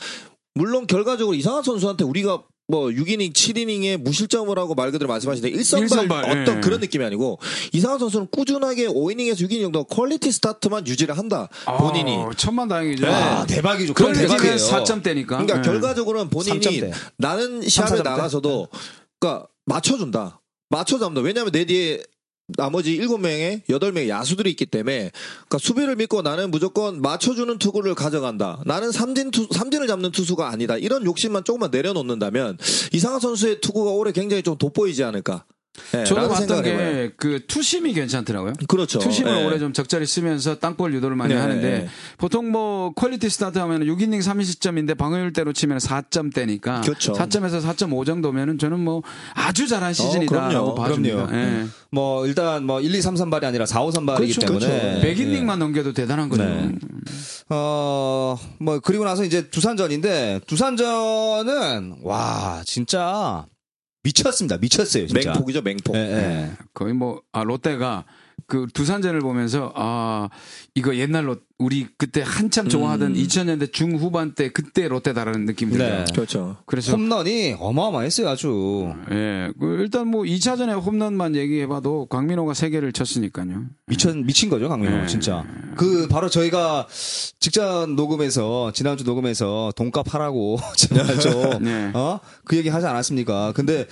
[SPEAKER 2] 물론 결과적으로 이상화 선수한테 우리가 뭐 6이닝, 7이닝에 무실점을 하고 말 그대로 말씀하시는데 1선발,
[SPEAKER 3] 일선발,
[SPEAKER 2] 어떤
[SPEAKER 3] 예.
[SPEAKER 2] 그런 느낌이 아니고 이상화 선수는 꾸준하게 5이닝에서 6이닝 정도 퀄리티 스타트만 유지를 한다. 본인이.
[SPEAKER 3] 아, 천만 다행이죠.
[SPEAKER 2] 네.
[SPEAKER 1] 아, 대박이죠.
[SPEAKER 3] 그런
[SPEAKER 1] 대박이에요.
[SPEAKER 3] 4점대니까.
[SPEAKER 2] 그러니까 결과적으로는 본인이
[SPEAKER 1] 3점대.
[SPEAKER 2] 나는
[SPEAKER 1] 3,
[SPEAKER 2] 시합에
[SPEAKER 1] 4점대.
[SPEAKER 2] 나가서도 그러니까 맞춰준다. 맞춰 잡는다. 왜냐하면 내 뒤에 나머지 7명의 8명의 야수들이 있기 때문에 그러니까 수비를 믿고 나는 무조건 맞춰주는 투구를 가져간다. 나는 삼진 투, 삼진을 잡는 투수가 아니다. 이런 욕심만 조금만 내려놓는다면 이상화 선수의 투구가 올해 굉장히 좀 돋보이지 않을까. 네,
[SPEAKER 3] 저도 봤던. 게 그 투심이 괜찮더라고요.
[SPEAKER 2] 그렇죠.
[SPEAKER 3] 투심을
[SPEAKER 2] 네.
[SPEAKER 3] 올해 좀 적절히 쓰면서 땅볼 유도를 많이
[SPEAKER 2] 네,
[SPEAKER 3] 하는데
[SPEAKER 2] 네.
[SPEAKER 3] 보통 뭐 퀄리티 스타트 하면 6이닝 3실점인데 방어율대로 치면 4점대니까
[SPEAKER 2] 그렇죠.
[SPEAKER 3] 4점에서 4.5 정도면은 저는 뭐 아주 잘한 시즌이다라고
[SPEAKER 2] 그럼요.
[SPEAKER 3] 봐줍니다.
[SPEAKER 1] 그럼요.
[SPEAKER 3] 예.
[SPEAKER 1] 뭐 일단 뭐 1, 2, 3 선발이 아니라 4, 5 선발이기
[SPEAKER 2] 그렇죠,
[SPEAKER 1] 때문에
[SPEAKER 2] 그렇죠.
[SPEAKER 3] 100이닝만 넘겨도 대단한 거죠.
[SPEAKER 1] 네. 어, 뭐, 그리고 나서 이제 두산전인데, 두산전은, 와, 진짜, 미쳤습니다. 미쳤어요, 진짜.
[SPEAKER 2] 맹폭이죠, 맹폭.
[SPEAKER 1] 예, 예.
[SPEAKER 3] 거의 뭐, 아, 롯데가 그 두산전을 보면서, 아, 이거 옛날 롯, 우리 그때 한참 좋아하던 2000년대 중후반 때 그때 롯데다라는 느낌이 들어요.
[SPEAKER 1] 네.
[SPEAKER 2] 그렇죠.
[SPEAKER 3] 그래서
[SPEAKER 1] 홈런이 어마어마했어요, 아주.
[SPEAKER 3] 예, 그 일단 뭐 2차전에 홈런만 얘기해 봐도 강민호가 3개를 쳤으니까요.
[SPEAKER 1] 미쳤, 미친 거죠, 강민호,
[SPEAKER 3] 네.
[SPEAKER 1] 진짜. 그, 바로 저희가 직전 녹음에서, 지난주 녹음에서 돈값 하라고, 제가 좀,
[SPEAKER 3] 네.
[SPEAKER 1] 어? 그 얘기 하지 않았습니까? 근데,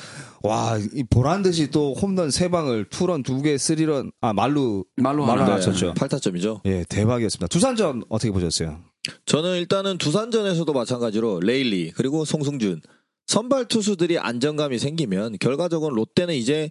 [SPEAKER 1] 와, 이 보란 듯이 또 홈런 세 방을 투런 두 개 쓰리런, 아, 말루,
[SPEAKER 3] 말로 하나.
[SPEAKER 1] 하나 쳤죠.
[SPEAKER 2] 8타점이죠.
[SPEAKER 1] 예, 대박이었습니다. 두산전 어떻게 보셨어요?
[SPEAKER 2] 저는 일단은 두산전에서도 마찬가지로 레일리 그리고 송승준 선발 투수들이 안정감이 생기면 결과적으로 롯데는 이제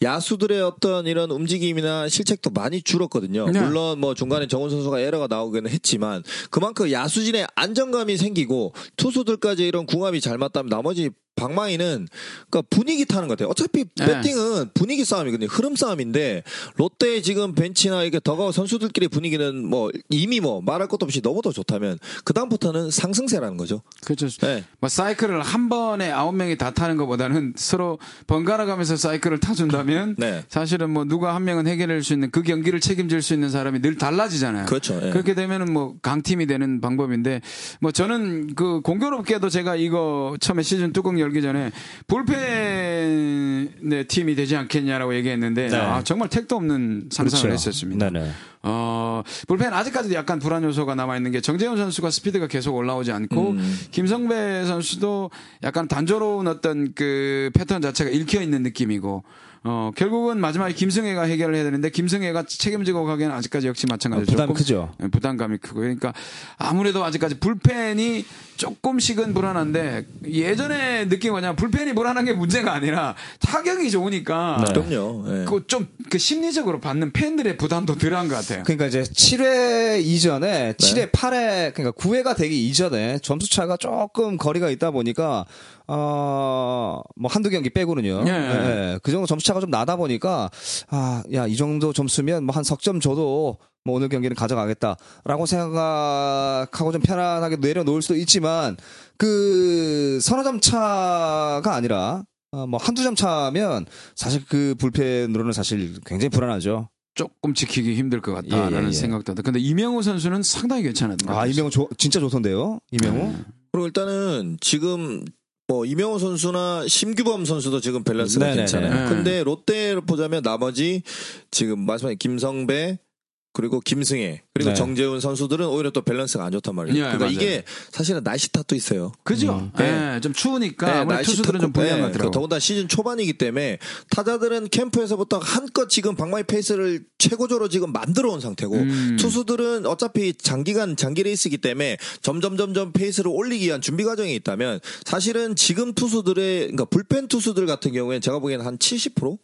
[SPEAKER 2] 야수들의 어떤 이런 움직임이나 실책도 많이 줄었거든요.
[SPEAKER 3] 네.
[SPEAKER 2] 물론 뭐 중간에 정훈 선수가 에러가 나오기는 했지만 그만큼 야수진의 안정감이 생기고 투수들까지 이런 궁합이 잘 맞다면 나머지 방망이는 그러니까 분위기 타는 것 같아요. 어차피
[SPEAKER 3] 네.
[SPEAKER 2] 배팅은 분위기 싸움이거든요. 흐름 싸움인데 롯데의 지금 벤치나 이게 더가우 선수들끼리 분위기는 뭐 이미 뭐 말할 것도 없이 너무 더 좋다면 그 다음부터는 상승세라는 거죠.
[SPEAKER 3] 그렇죠.
[SPEAKER 2] 네.
[SPEAKER 3] 뭐 사이클을 한 번에 아홉 명이 다 타는 것보다는 서로 번갈아 가면서 사이클을 타준다면
[SPEAKER 2] 네.
[SPEAKER 3] 사실은 뭐 누가 한 명은 해결할 수 있는 그 경기를 책임질 수 있는 사람이 늘 달라지잖아요.
[SPEAKER 2] 그렇죠. 예.
[SPEAKER 3] 그렇게 되면은 뭐 강팀이 되는 방법인데 뭐 저는 그 공교롭게도 제가 이거 처음에 시즌 뚜껑 열기 전에 불펜의 팀이 되지 않겠냐라고 얘기했는데
[SPEAKER 1] 네.
[SPEAKER 3] 아, 정말 택도 없는 상상을 했었습니다.
[SPEAKER 1] 네네.
[SPEAKER 3] 어, 불펜 아직까지도 약간 불안 요소가 남아 있는 게 정재훈 선수가 스피드가 계속 올라오지 않고
[SPEAKER 2] 음.
[SPEAKER 3] 김성배 선수도 약간 단조로운 어떤 그 패턴 자체가 읽혀 있는 느낌이고 어, 결국은 마지막에 김승혜가 해결을 해야 되는데 김승혜가 책임지고 가기에는 아직까지 역시 마찬가지로
[SPEAKER 1] 어, 부담 크죠.
[SPEAKER 3] 예, 부담감이 크고 그러니까 아무래도 아직까지 불펜이 조금씩은 불안한데 예전에 느낀 거냐 불펜이 불안한 게 문제가 아니라 타격이 좋으니까
[SPEAKER 2] 그럼요. 예.
[SPEAKER 3] 그좀그 심리적으로 받는 팬들의 부담도 덜한 것 같아요.
[SPEAKER 1] 그러니까 이제 7회 이전에 7회 8회 그러니까 9회가 되기 이전에 점수 차가 조금 거리가 있다 보니까 어뭐 한두 경기 빼고는요.
[SPEAKER 3] 예.
[SPEAKER 1] 예, 그 정도 점수 차가 좀 나다 보니까 아 야 이 정도 점수면 뭐 한 석점 줘도 뭐 오늘 경기는 가져가겠다라고 생각하고 좀 편안하게 내려놓을 수도 있지만 그 서너 점 차가 아니라 어, 뭐 한두 점 차면 사실 그 불펜으로는 사실 굉장히 불안하죠.
[SPEAKER 3] 조금 지키기 힘들 것 같다라는
[SPEAKER 1] 예, 예, 예.
[SPEAKER 3] 생각도 한다. 근데 이명호 선수는 상당히 괜찮았던 것
[SPEAKER 1] 아,
[SPEAKER 3] 같아요.
[SPEAKER 1] 이명호 조- 진짜 좋던데요? 이명호?
[SPEAKER 2] 그리고 일단은 지금 뭐 이명호 선수나 심규범 선수도 지금 밸런스가
[SPEAKER 1] 네네네.
[SPEAKER 2] 괜찮아요.
[SPEAKER 3] 네.
[SPEAKER 2] 근데 롯데를 보자면 나머지 지금 말씀하신 김성배 그리고 김승회 그리고
[SPEAKER 1] 네.
[SPEAKER 2] 정재훈 선수들은 오히려 또 밸런스가 안 좋단 말이에요.
[SPEAKER 3] 예,
[SPEAKER 2] 그러니까
[SPEAKER 3] 맞아요.
[SPEAKER 2] 이게 사실은 날씨 탓도 있어요.
[SPEAKER 3] 그죠?
[SPEAKER 2] 네.
[SPEAKER 3] 예, 좀 추우니까
[SPEAKER 2] 네, 날씨
[SPEAKER 3] 투수들은 좀 불리한
[SPEAKER 2] 네,
[SPEAKER 3] 것 같더라고.
[SPEAKER 2] 그 더군다나 시즌 초반이기 때문에 타자들은 캠프에서부터 한껏 지금 방망이 페이스를 최고조로 지금 만들어 온 상태고
[SPEAKER 3] 음.
[SPEAKER 2] 투수들은 어차피 장기간 장기 레이스이기 때문에 점점 점점 페이스를 올리기 위한 준비 과정이 있다면 사실은 지금 투수들의 그러니까 불펜 투수들 같은 경우에는 제가 보기에는 한 70%?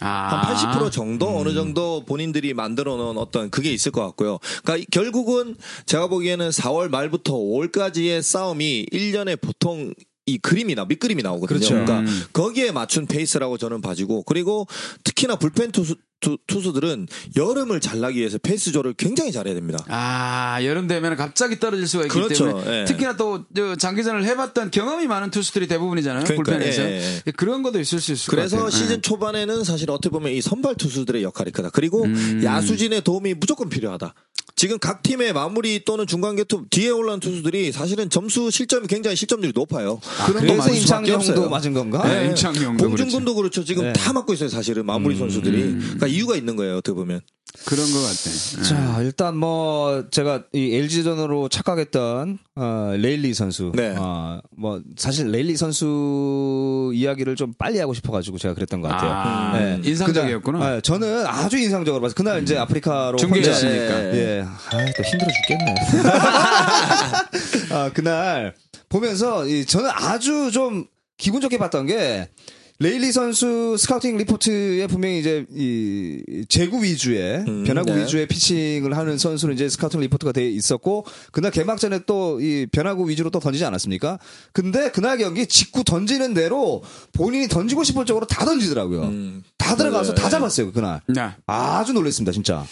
[SPEAKER 3] 아.
[SPEAKER 2] 한80% 정도 어느 정도 본인들이 만들어 놓은 어떤 그게 있을 것 같고요. 그러니까 이- 결국은 제가 보기에는 4월 말부터 5월까지의 싸움이 1년에 보통 이 그림이 나 밑그림이 나오거든요.
[SPEAKER 1] 그렇죠.
[SPEAKER 2] 러니까
[SPEAKER 3] 음.
[SPEAKER 2] 거기에 맞춘 페이스라고 저는 봐지고 그리고 특히나 불펜 투수 투, 수들은 여름을 잘 나기 위해서 페이스 조절을 굉장히 잘해야 됩니다.
[SPEAKER 3] 아, 여름 되면 갑자기 떨어질 수가 있기
[SPEAKER 2] 그렇죠.
[SPEAKER 3] 때문에
[SPEAKER 2] 예.
[SPEAKER 3] 특히나 또 저, 장기전을 해봤던 경험이 많은 투수들이 대부분이잖아요.
[SPEAKER 2] 그러니까,
[SPEAKER 3] 불펜에서
[SPEAKER 2] 예, 예.
[SPEAKER 3] 그런 것도 있을 수 있을 것
[SPEAKER 2] 그래서
[SPEAKER 3] 같아요.
[SPEAKER 2] 시즌
[SPEAKER 3] 예.
[SPEAKER 2] 초반에는 사실 어떻게 보면 이 선발 투수들의 역할이 크다. 그리고
[SPEAKER 3] 음.
[SPEAKER 2] 야수진의 도움이 무조건 필요하다. 지금 각 팀의 마무리 또는 중간 계투 뒤에 올라온 투수들이 사실은 점수 실점이 굉장히 실점률이 높아요.
[SPEAKER 3] 그런 거
[SPEAKER 1] 그래서 임창용도. 맞은 건가?
[SPEAKER 3] 네, 임창용도
[SPEAKER 2] 봉중근도 그렇죠. 지금
[SPEAKER 1] 네.
[SPEAKER 2] 다 맞고 있어요. 사실은 마무리 선수들이. 그러니까 이유가 있는 거예요. 어떻게 보면.
[SPEAKER 3] 그런 것 같아. 예.
[SPEAKER 1] 자, 일단 뭐 제가 이 LG전으로 착각했던 어, 레일리 선수.
[SPEAKER 2] 네.
[SPEAKER 1] 어, 뭐 사실 레일리 선수 이야기를 좀 빨리 하고 싶어 가지고 제가 그랬던 것 같아요.
[SPEAKER 3] 아,
[SPEAKER 1] 네.
[SPEAKER 3] 인상적이었구나.
[SPEAKER 1] 그날, 네, 저는 아주 인상적으로 봤어요. 그날 이제 아프리카로
[SPEAKER 3] 중계했으니까.
[SPEAKER 1] 혼자- 예. 아, 또 힘들어 죽겠네. 아, 그날 보면서 이, 저는 아주 좀 기분 좋게 봤던 게 레일리 선수 스카우팅 리포트에 분명히 이제 이 제구 위주의
[SPEAKER 2] 음,
[SPEAKER 1] 변화구
[SPEAKER 2] 네.
[SPEAKER 1] 위주의 피칭을 하는 선수는 이제 스카우팅 리포트가 돼 있었고 그날 개막전에 또 이 변화구 위주로 또 던지지 않았습니까? 근데 그날 경기 직구 던지는 대로 본인이 던지고 싶을 쪽으로 다 던지더라고요.
[SPEAKER 2] 음.
[SPEAKER 1] 다 들어가서 다
[SPEAKER 2] 네.
[SPEAKER 1] 잡았어요 그날.
[SPEAKER 3] 네.
[SPEAKER 1] 아주 놀랐습니다 진짜.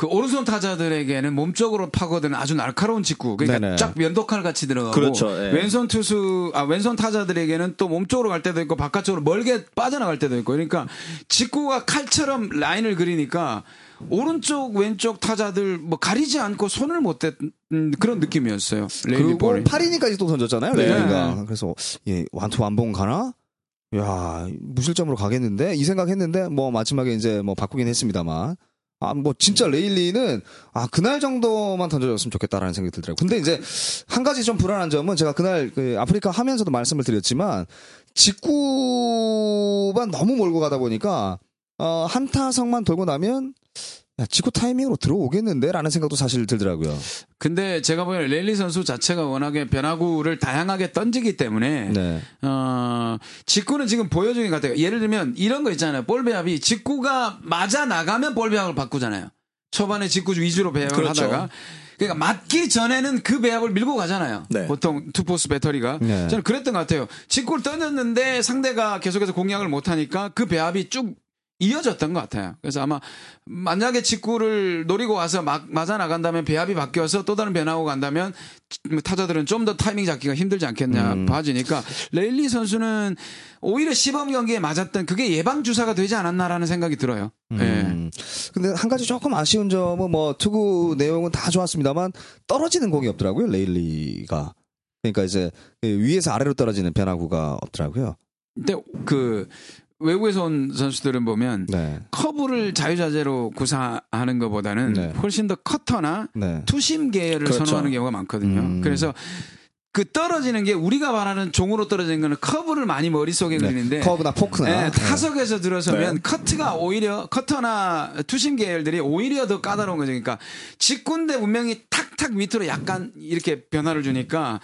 [SPEAKER 3] 그 오른손 타자들에게는 몸쪽으로 파고드는 아주 날카로운 직구. 그러니까
[SPEAKER 1] 네네.
[SPEAKER 3] 쫙 면도칼 같이 들어가고
[SPEAKER 2] 그렇죠, 예.
[SPEAKER 3] 왼손 투수 아 왼손 타자들에게는 또 몸쪽으로 갈 때도 있고 바깥쪽으로 멀게 빠져나갈 때도 있고. 그러니까 직구가 칼처럼 라인을 그리니까 오른쪽 왼쪽 타자들 뭐 가리지 않고 손을 못 댔 음, 그런 느낌이었어요.
[SPEAKER 1] 그리고
[SPEAKER 3] 볼이.
[SPEAKER 1] 8이니까지 또 던졌잖아요
[SPEAKER 3] 네.
[SPEAKER 1] 레일리가. 그래서 예 완투 완봉 가나? 야 무실점으로 가겠는데 이 생각했는데 뭐 마지막에 이제 뭐 바꾸긴 했습니다만. 아, 뭐, 진짜 레일리는, 아, 그날 정도만 던져줬으면 좋겠다라는 생각이 들더라고요. 근데 이제, 한 가지 좀 불안한 점은 제가 그날, 그, 아프리카 하면서도 말씀을 드렸지만, 직구만 너무 몰고 가다 보니까, 어, 한 타석만 돌고 나면, 야, 직구 타이밍으로 들어오겠는데 라는 생각도 사실 들더라고요.
[SPEAKER 3] 근데 제가 보기에는 레일리 선수 자체가 워낙에 변화구를 다양하게 던지기 때문에
[SPEAKER 1] 네.
[SPEAKER 3] 어, 직구는 지금 보여주는 것 같아요. 예를 들면 이런 거 있잖아요. 볼 배합이 직구가 맞아 나가면 볼 배합을 바꾸잖아요. 초반에 직구 위주로 배합을
[SPEAKER 2] 그렇죠.
[SPEAKER 3] 하다가 그러니까 맞기 전에는 그 배합을 밀고 가잖아요.
[SPEAKER 2] 네.
[SPEAKER 3] 보통 투포스 배터리가
[SPEAKER 1] 네.
[SPEAKER 3] 저는 그랬던 것 같아요. 직구를 던졌는데 상대가 계속해서 공략을 못 하니까 그 배합이 쭉 이어졌던 것 같아요. 그래서 아마 만약에 직구를 노리고 와서 막 맞아 나간다면 배합이 바뀌어서 또 다른 변화고 간다면 타자들은 좀 더 타이밍 잡기가 힘들지 않겠냐
[SPEAKER 1] 음.
[SPEAKER 3] 봐지니까 레일리 선수는 오히려 시범 경기에 맞았던 그게 예방 주사가 되지 않았나라는 생각이 들어요. 예.
[SPEAKER 1] 음. 근데 한 가지 조금 아쉬운 점은 뭐 투구 내용은 다 좋았습니다만 떨어지는 공이 없더라고요 레일리가. 그러니까 이제 위에서 아래로 떨어지는 변화구가 없더라고요.
[SPEAKER 3] 근데 그 외국에서 온 선수들은 보면
[SPEAKER 1] 네.
[SPEAKER 3] 커브를 자유자재로 구사하는 것보다는
[SPEAKER 1] 네.
[SPEAKER 3] 훨씬 더 커터나
[SPEAKER 1] 네.
[SPEAKER 3] 투심 계열을
[SPEAKER 2] 그렇죠.
[SPEAKER 3] 선호하는 경우가 많거든요.
[SPEAKER 1] 음.
[SPEAKER 3] 그래서 그 떨어지는 게 우리가 말하는 종으로 떨어지는 거는 커브를 많이 머릿속에 그리는데
[SPEAKER 1] 네. 커브나 포크나.
[SPEAKER 3] 예, 타석에서 들어서면
[SPEAKER 2] 네.
[SPEAKER 3] 커트가 오히려 커터나 투심 계열들이 오히려 더 까다로운 거죠. 그러니까 직군대 분명히 탁탁 밑으로 약간 이렇게 변화를 주니까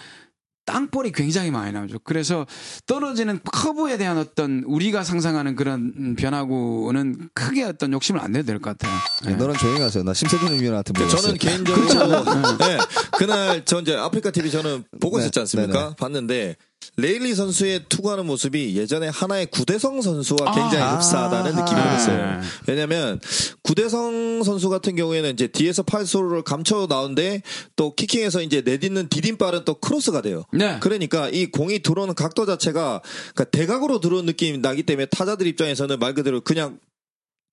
[SPEAKER 3] 땅볼이 굉장히 많이 나오죠. 그래서 떨어지는 커브에 대한 어떤 우리가 상상하는 그런 음, 변화구는 크게 어떤 욕심을 안 내도 될 것 같아요.
[SPEAKER 1] 네,
[SPEAKER 3] 예.
[SPEAKER 1] 너는 조용히 하세요. 나 심세준 위원한테 물어봤어요.
[SPEAKER 2] 저는 개인적으로 네, 그날 저 이제 아프리카 TV 저는 보고
[SPEAKER 1] 네,
[SPEAKER 2] 있었지 않습니까?
[SPEAKER 1] 네네.
[SPEAKER 2] 봤는데 레일리 선수의 투구하는 모습이 예전에 한화의 구대성 선수와 굉장히
[SPEAKER 1] 아.
[SPEAKER 2] 흡사하다는 느낌이
[SPEAKER 3] 아.
[SPEAKER 2] 들었어요. 왜냐면 구대성 선수 같은 경우에는 이제 뒤에서 팔소를 감춰 나오는데 또 키킹에서 이제 내딛는 디딤발은 또 크로스가 돼요.
[SPEAKER 3] 네.
[SPEAKER 2] 그러니까 이 공이 들어오는 각도 자체가 그러니까 대각으로 들어오는 느낌이 나기 때문에 타자들 입장에서는 말 그대로 그냥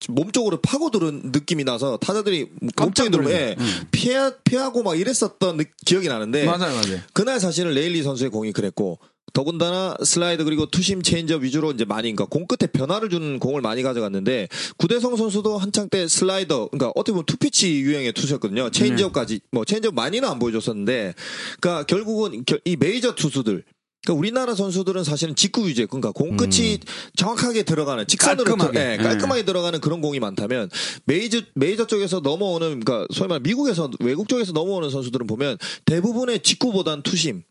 [SPEAKER 2] 몸 쪽으로 파고 들은 느낌이 나서 타자들이
[SPEAKER 3] 깜짝 놀라죠.
[SPEAKER 2] 예,
[SPEAKER 3] 음.
[SPEAKER 2] 피하, 피하고 막 이랬었던 느- 기억이 나는데
[SPEAKER 3] 맞아요, 맞아요.
[SPEAKER 2] 그날 사실은 레일리 선수의 공이 그랬고 더군다나 슬라이드 그리고 투심 체인지업 위주로 이제 많이 그러니까 공 끝에 변화를 주는 공을 많이 가져갔는데 구대성 선수도 한창 때 슬라이더 그러니까 어떻게 보면 투피치 유형의 투수였거든요. 체인지업까지 뭐 체인지업 많이는 안 보여줬었는데 그러니까 결국은 결- 이 메이저 투수들 그러니까 우리나라 선수들은 사실은 직구 위주의 그러니까 공 끝이 정확하게 들어가는 직선으로
[SPEAKER 3] 깔끔하게.
[SPEAKER 2] 들- 예, 깔끔하게 들어가는 그런 공이 많다면 메이저 메이저 쪽에서 넘어오는 그러니까 소위 말 미국에서 외국 쪽에서 넘어오는 선수들은 보면 대부분의 직구보단 투심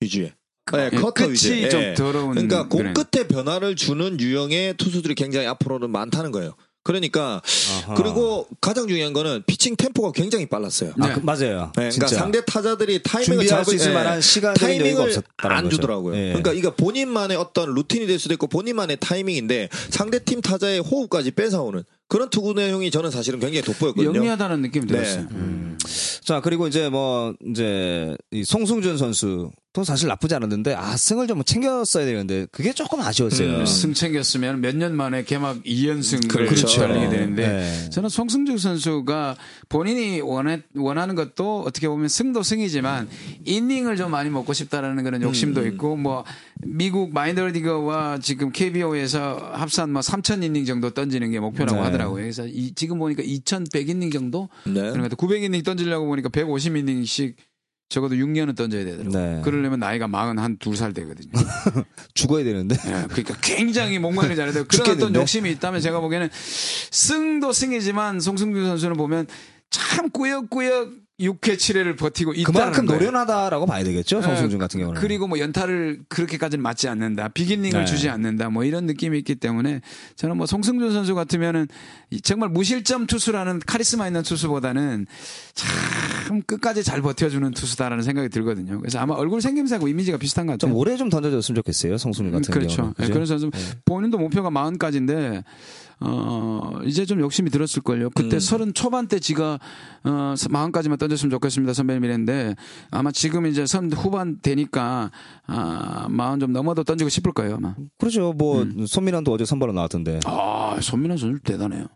[SPEAKER 2] 위주의 네,
[SPEAKER 3] 예,
[SPEAKER 2] 커터
[SPEAKER 3] 끝이
[SPEAKER 2] 위주의
[SPEAKER 3] 좀
[SPEAKER 2] 예.
[SPEAKER 3] 더러운
[SPEAKER 2] 그러니까 공
[SPEAKER 3] 그래.
[SPEAKER 2] 끝에 변화를 주는 유형의 투수들이 굉장히 앞으로는 많다는 거예요. 그러니까
[SPEAKER 1] 아하.
[SPEAKER 2] 그리고 가장 중요한 거는 피칭 템포가 굉장히 빨랐어요.
[SPEAKER 1] 아,
[SPEAKER 3] 네.
[SPEAKER 1] 그- 맞아요.
[SPEAKER 2] 네, 그러니까. 상대 타자들이 타이밍을 잡을
[SPEAKER 1] 수 있을
[SPEAKER 2] 예,
[SPEAKER 1] 만한 여유가
[SPEAKER 2] 타이밍을 안. 주더라고요.
[SPEAKER 1] 예.
[SPEAKER 2] 그러니까 이거 본인만의 어떤 루틴이 될 수도 있고 본인만의 타이밍인데 상대 팀 타자의 호흡까지 뺏어오는 그런 투구 내용이 저는 사실은 굉장히 돋보였거든요.
[SPEAKER 3] 영리하다는 느낌이
[SPEAKER 2] 네.
[SPEAKER 3] 들었어요.
[SPEAKER 1] 자 그리고 이제 뭐 이제 이 송승준 선수 도 사실 나쁘지 않았는데 아 승을 좀 챙겼어야 되는데 그게 조금 아쉬웠어요.
[SPEAKER 2] 음,
[SPEAKER 3] 승 챙겼으면 몇 년 만에 개막 2연승을
[SPEAKER 2] 그렇죠.
[SPEAKER 3] 달리게 되는데
[SPEAKER 1] 네.
[SPEAKER 3] 저는 송승주 선수가 본인이 원해, 원하는 것도 어떻게 보면 승도 승이지만 이닝을 좀 많이 먹고 싶다라는 그런 욕심도
[SPEAKER 2] 음.
[SPEAKER 3] 있고 뭐 미국 마이너리그와 지금 KBO에서 합산 뭐 3천 이닝 정도 던지는 게 목표라고
[SPEAKER 1] 네.
[SPEAKER 3] 하더라고요. 그래서 이- 지금 보니까 2,100 이닝 정도
[SPEAKER 2] 네.
[SPEAKER 3] 그런 것 같아요. 900 이닝 던지려고 보니까 150 이닝씩 적어도 6년은 던져야 되더라고요.
[SPEAKER 1] 네.
[SPEAKER 3] 그러려면 나이가 42살 되거든요.
[SPEAKER 1] 죽어야 되는데.
[SPEAKER 3] 예, 그러니까 굉장히 목말리 잘해야 돼요. 그런? 어떤 욕심이 있다면 제가 보기에는 승도 승이지만 송승규 선수는 보면 참 꾸역꾸역 6회 7회를 버티고 있다는
[SPEAKER 1] 그만큼
[SPEAKER 3] 거예요.
[SPEAKER 1] 노련하다라고 봐야 되겠죠. 송승준 같은 경우는.
[SPEAKER 3] 그리고 뭐 연타를 그렇게까지는 맞지 않는다. 비기닝을
[SPEAKER 1] 네.
[SPEAKER 3] 주지 않는다. 뭐 이런 느낌이 있기 때문에 저는 뭐 송승준 선수 같으면은 이 정말 무실점 투수라는 카리스마 있는 투수보다는 참 끝까지 잘 버텨주는 투수다라는 생각이 들거든요. 그래서 아마 얼굴 생김새하고 이미지가 비슷한 것 같아요.
[SPEAKER 1] 좀 오래 좀 던져줬으면 좋겠어요. 송승준 같은
[SPEAKER 3] 그렇죠.
[SPEAKER 1] 경우는.
[SPEAKER 3] 예,
[SPEAKER 1] 그죠?
[SPEAKER 3] 그런 선수 본인도 목표가 40까지인데 어 이제 좀 욕심이 들었을 걸요. 그때
[SPEAKER 2] 음.
[SPEAKER 3] 서른 초반 때 지가 어 40까지만 던졌으면 좋겠습니다 선배님 이랬는데 아마 지금 이제 선 후반 되니까 아 마흔 좀 넘어도 던지고 싶을 거예요 아마.
[SPEAKER 1] 그렇죠. 뭐
[SPEAKER 3] 음.
[SPEAKER 1] 손민환도 어제 선발로 나왔던데.
[SPEAKER 3] 아 손민환 선수 대단해요.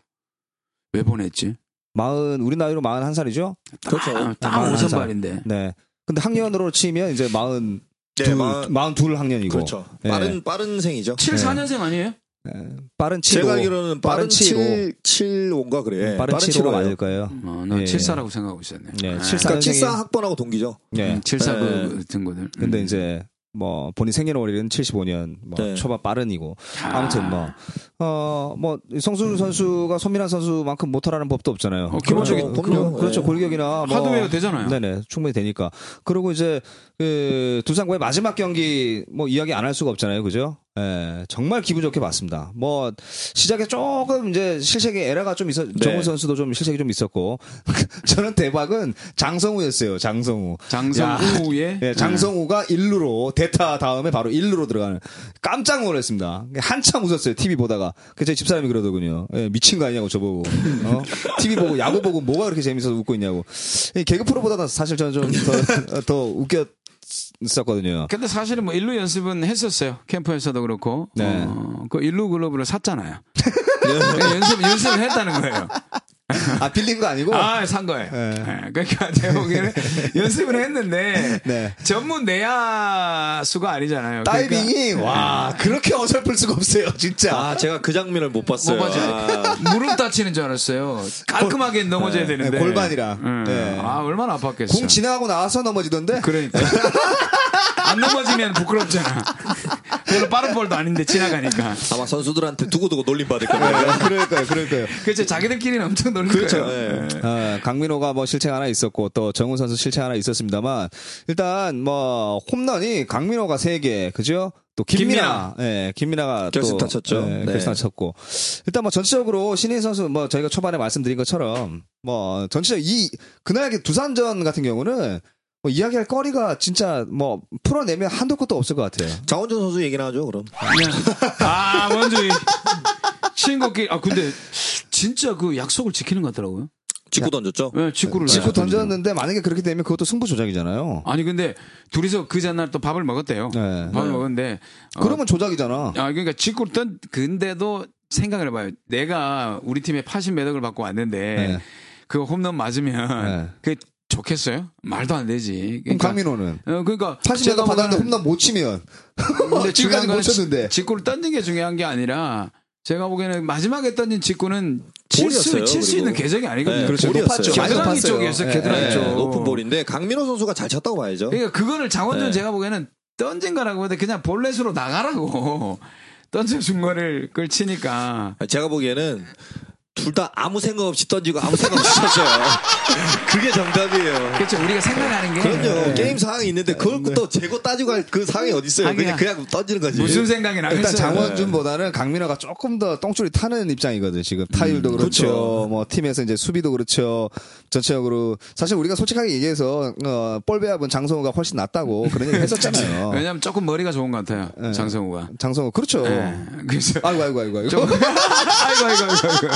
[SPEAKER 3] 왜 보냈지?
[SPEAKER 1] 마흔 우리 나이로 마흔 한 살이죠.
[SPEAKER 2] 그렇죠.
[SPEAKER 3] 딱. 오선발인데.
[SPEAKER 1] 네. 근데 학년으로 치면 이제 마흔
[SPEAKER 2] 네, 마-
[SPEAKER 1] 마흔 둘 학년이고.
[SPEAKER 2] 그렇죠.
[SPEAKER 1] 예.
[SPEAKER 2] 빠른 빠른 생이죠.
[SPEAKER 3] 7, 4년생 아니에요?
[SPEAKER 1] 예. 빠른 치로.
[SPEAKER 2] 제가 알기로는 빠른
[SPEAKER 1] 빠른 치로.
[SPEAKER 2] 7 7 5인가 그래. 예,
[SPEAKER 1] 빠른 치로가
[SPEAKER 2] 7호 예요.
[SPEAKER 1] 맞을 거예요.
[SPEAKER 3] 어, 난
[SPEAKER 1] 예.
[SPEAKER 3] 74라고 생각하고 있었네.
[SPEAKER 1] 네,
[SPEAKER 3] 아,
[SPEAKER 1] 74.
[SPEAKER 2] 그러니까
[SPEAKER 1] 사년생이-
[SPEAKER 2] 74 학번하고 동기죠.
[SPEAKER 1] 예.
[SPEAKER 3] 74
[SPEAKER 2] 네.
[SPEAKER 3] 그 등고들.
[SPEAKER 1] 근데
[SPEAKER 3] 음.
[SPEAKER 1] 이제 뭐 본인 생년월일은 75년 뭐
[SPEAKER 2] 네.
[SPEAKER 1] 초반 빠른이고 아무튼 뭐 어 뭐 성수 선수가 손민환 선수만큼 못하라는 법도 없잖아요.
[SPEAKER 3] 어, 기본적인-
[SPEAKER 1] 그-
[SPEAKER 2] 그럼요.
[SPEAKER 1] 그렇죠
[SPEAKER 2] 네.
[SPEAKER 1] 골격이나 뭐
[SPEAKER 3] 하드웨어 되잖아요.
[SPEAKER 1] 네네 충분히 되니까 그리고 이제 그 두산과의 마지막 경기 뭐 이야기 안 할 수가 없잖아요, 그죠? 예, 정말 기분 좋게 봤습니다. 뭐 시작에 조금 이제 실책의 에러가 좀 있었,
[SPEAKER 2] 네.
[SPEAKER 1] 정우 선수도 좀 실책이 좀 있었고 저는 대박은 장성우였어요, 장성우. 야,
[SPEAKER 3] 장성우의
[SPEAKER 1] 예, 장성우가 1루로 대타 다음에 바로 1루로 들어가는 깜짝 놀랐습니다. 한참 웃었어요. TV 보다가. 그제 집사람이 그러더군요. 예, 미친 거 아니냐고 저보고. 어? TV 보고 야구 보고 뭐가 그렇게 재밌어서 웃고 있냐고. 이 개그 프로보다 사실 저는 좀 더 더 웃겼 었거든요.
[SPEAKER 3] 근데 사실은 뭐 일루 연습은 했었어요. 캠프에서도 그렇고.
[SPEAKER 1] 네.
[SPEAKER 3] 어, 그 일루 글러브를 샀잖아요. 그냥 연습 연습을 했다는 거예요.
[SPEAKER 1] 아 빌린 거 아니고.
[SPEAKER 3] 아, 산 거예요.
[SPEAKER 1] 네.
[SPEAKER 3] 네, 그러니까 제가 보기에는 연습을 했는데
[SPEAKER 1] 네.
[SPEAKER 3] 전문 내야수가 아니잖아요. 그러니까
[SPEAKER 1] 다이빙이 와 그렇게 어설플 수가 없어요, 진짜.
[SPEAKER 2] 아, 제가 그 장면을 못 봤어요.
[SPEAKER 3] 뭐 맞아요.
[SPEAKER 2] 아,
[SPEAKER 3] 무릎 다치는 줄 알았어요. 깔끔하게 넘어져야 되는데.
[SPEAKER 1] 네.
[SPEAKER 3] 음.
[SPEAKER 1] 네.
[SPEAKER 3] 아, 얼마나 아팠겠어.
[SPEAKER 1] 공 지나가고 나와서 넘어지던데.
[SPEAKER 3] 그러니까. 안 넘어지면 부끄럽잖아. 별로 빠른 볼도 아닌데 지나가니까.
[SPEAKER 2] 아마 선수들한테 두고두고 놀림 받을 거예요.
[SPEAKER 1] 그럴 거예요, 그럴 거예요.
[SPEAKER 3] 그렇죠. 자기들끼리는 엄청 놀릴
[SPEAKER 2] 그렇죠.
[SPEAKER 3] 거예요.
[SPEAKER 2] 예.
[SPEAKER 1] 어, 강민호가 뭐 실책 하나 있었고 또 정훈 선수 실책 하나 있었습니다만 일단 뭐 홈런이 강민호가 3개 그죠? 또 김민아, 예, 김민아가
[SPEAKER 2] 결승타
[SPEAKER 1] 또,
[SPEAKER 2] 쳤죠.
[SPEAKER 1] 예,
[SPEAKER 2] 네.
[SPEAKER 1] 결승타 쳤고 일단 뭐 전체적으로 신인 선수 뭐 저희가 초반에 말씀드린 것처럼 뭐 전체적 이 그날 두산전 같은 경우는 뭐 이야기할 거리가 진짜 뭐 풀어내면 한도 끝도 없을 것 같아요.
[SPEAKER 2] 장원준 선수 얘기나 하죠, 그럼.
[SPEAKER 3] 아, 먼저 이 친구끼리. 아, 근데 진짜 그 약속을 지키는 것 같더라고요.
[SPEAKER 2] 직구 던졌죠?
[SPEAKER 3] 네, 직구를.
[SPEAKER 1] 직구
[SPEAKER 3] 네.
[SPEAKER 1] 던졌는데 만약에 그렇게 되면 그것도 승부 조작이잖아요.
[SPEAKER 3] 아니, 근데 둘이서 그 전날 또 밥을 먹었대요.
[SPEAKER 1] 네.
[SPEAKER 3] 밥을 먹었는데. 어,
[SPEAKER 1] 그러면 조작이잖아.
[SPEAKER 3] 아, 그러니까 직구를 던, 근데도 생각을 해봐요. 내가 우리 팀에 80 매덕을 받고 왔는데.
[SPEAKER 1] 네.
[SPEAKER 3] 그 홈런 맞으면.
[SPEAKER 1] 네.
[SPEAKER 3] 그게 좋겠어요? 말도 안 되지. 그러니까,
[SPEAKER 1] 강민호는
[SPEAKER 3] 어, 그러니까.
[SPEAKER 1] 80년
[SPEAKER 3] 제가
[SPEAKER 1] 받았는데
[SPEAKER 3] 보기에는
[SPEAKER 1] 홈런 못 치면
[SPEAKER 3] 근데
[SPEAKER 1] 지금까지
[SPEAKER 3] 중요한
[SPEAKER 1] 못 쳤는데.
[SPEAKER 3] 지- 직구를 던진 게 중요한 게 아니라 제가 보기에는 마지막에 던진 직구는 칠수 칠수. 있는 계적이 아니거든요.
[SPEAKER 2] 네,
[SPEAKER 1] 그렇죠. 높았죠.
[SPEAKER 3] 겨드랑이. 쪽이었어요.
[SPEAKER 1] 예,
[SPEAKER 3] 겨드랑이
[SPEAKER 1] 예.
[SPEAKER 3] 쪽.
[SPEAKER 2] 높은 볼인데 강민호 선수가 잘 쳤다고 봐야죠.
[SPEAKER 3] 그러니까 그거를 장원준
[SPEAKER 2] 네.
[SPEAKER 3] 제가 보기에는 던진 거라고 해도 그냥 볼넷으로 나가라고 던져준 거를 그걸 치니까
[SPEAKER 2] 제가 보기에는 둘 다 아무 생각 없이 던지고 아무 생각 없이 쳤어요. 그게 정답이에요.
[SPEAKER 3] 그렇죠. 우리가 생각하는 게
[SPEAKER 2] 그럼요.
[SPEAKER 3] 네.
[SPEAKER 2] 게임 상황이 있는데 그걸 또 재고 따지고 할 그 상황이 어디 있어요? 그냥 그냥 던지는 거지.
[SPEAKER 3] 무슨 생각이
[SPEAKER 1] 일단
[SPEAKER 3] 나겠어요.
[SPEAKER 1] 장원준보다는 강민호가 조금 더 똥줄이 타는 입장이거든 지금 타율도 그렇죠.
[SPEAKER 2] 그렇죠.
[SPEAKER 1] 뭐 팀에서 이제 수비도 그렇죠. 전체적으로 사실 우리가 솔직하게 얘기해서 어, 볼 배합은 장성우가 훨씬 낫다고 그런 얘기 했었잖아요.
[SPEAKER 3] 왜냐면 조금 머리가 좋은 것 같아요.
[SPEAKER 1] 네.
[SPEAKER 3] 장성우가.
[SPEAKER 1] 장성우 그렇죠.
[SPEAKER 3] 네. 그래서
[SPEAKER 1] 아이고 아이고 아이고 아이고
[SPEAKER 3] 아이고 아이고 아이고.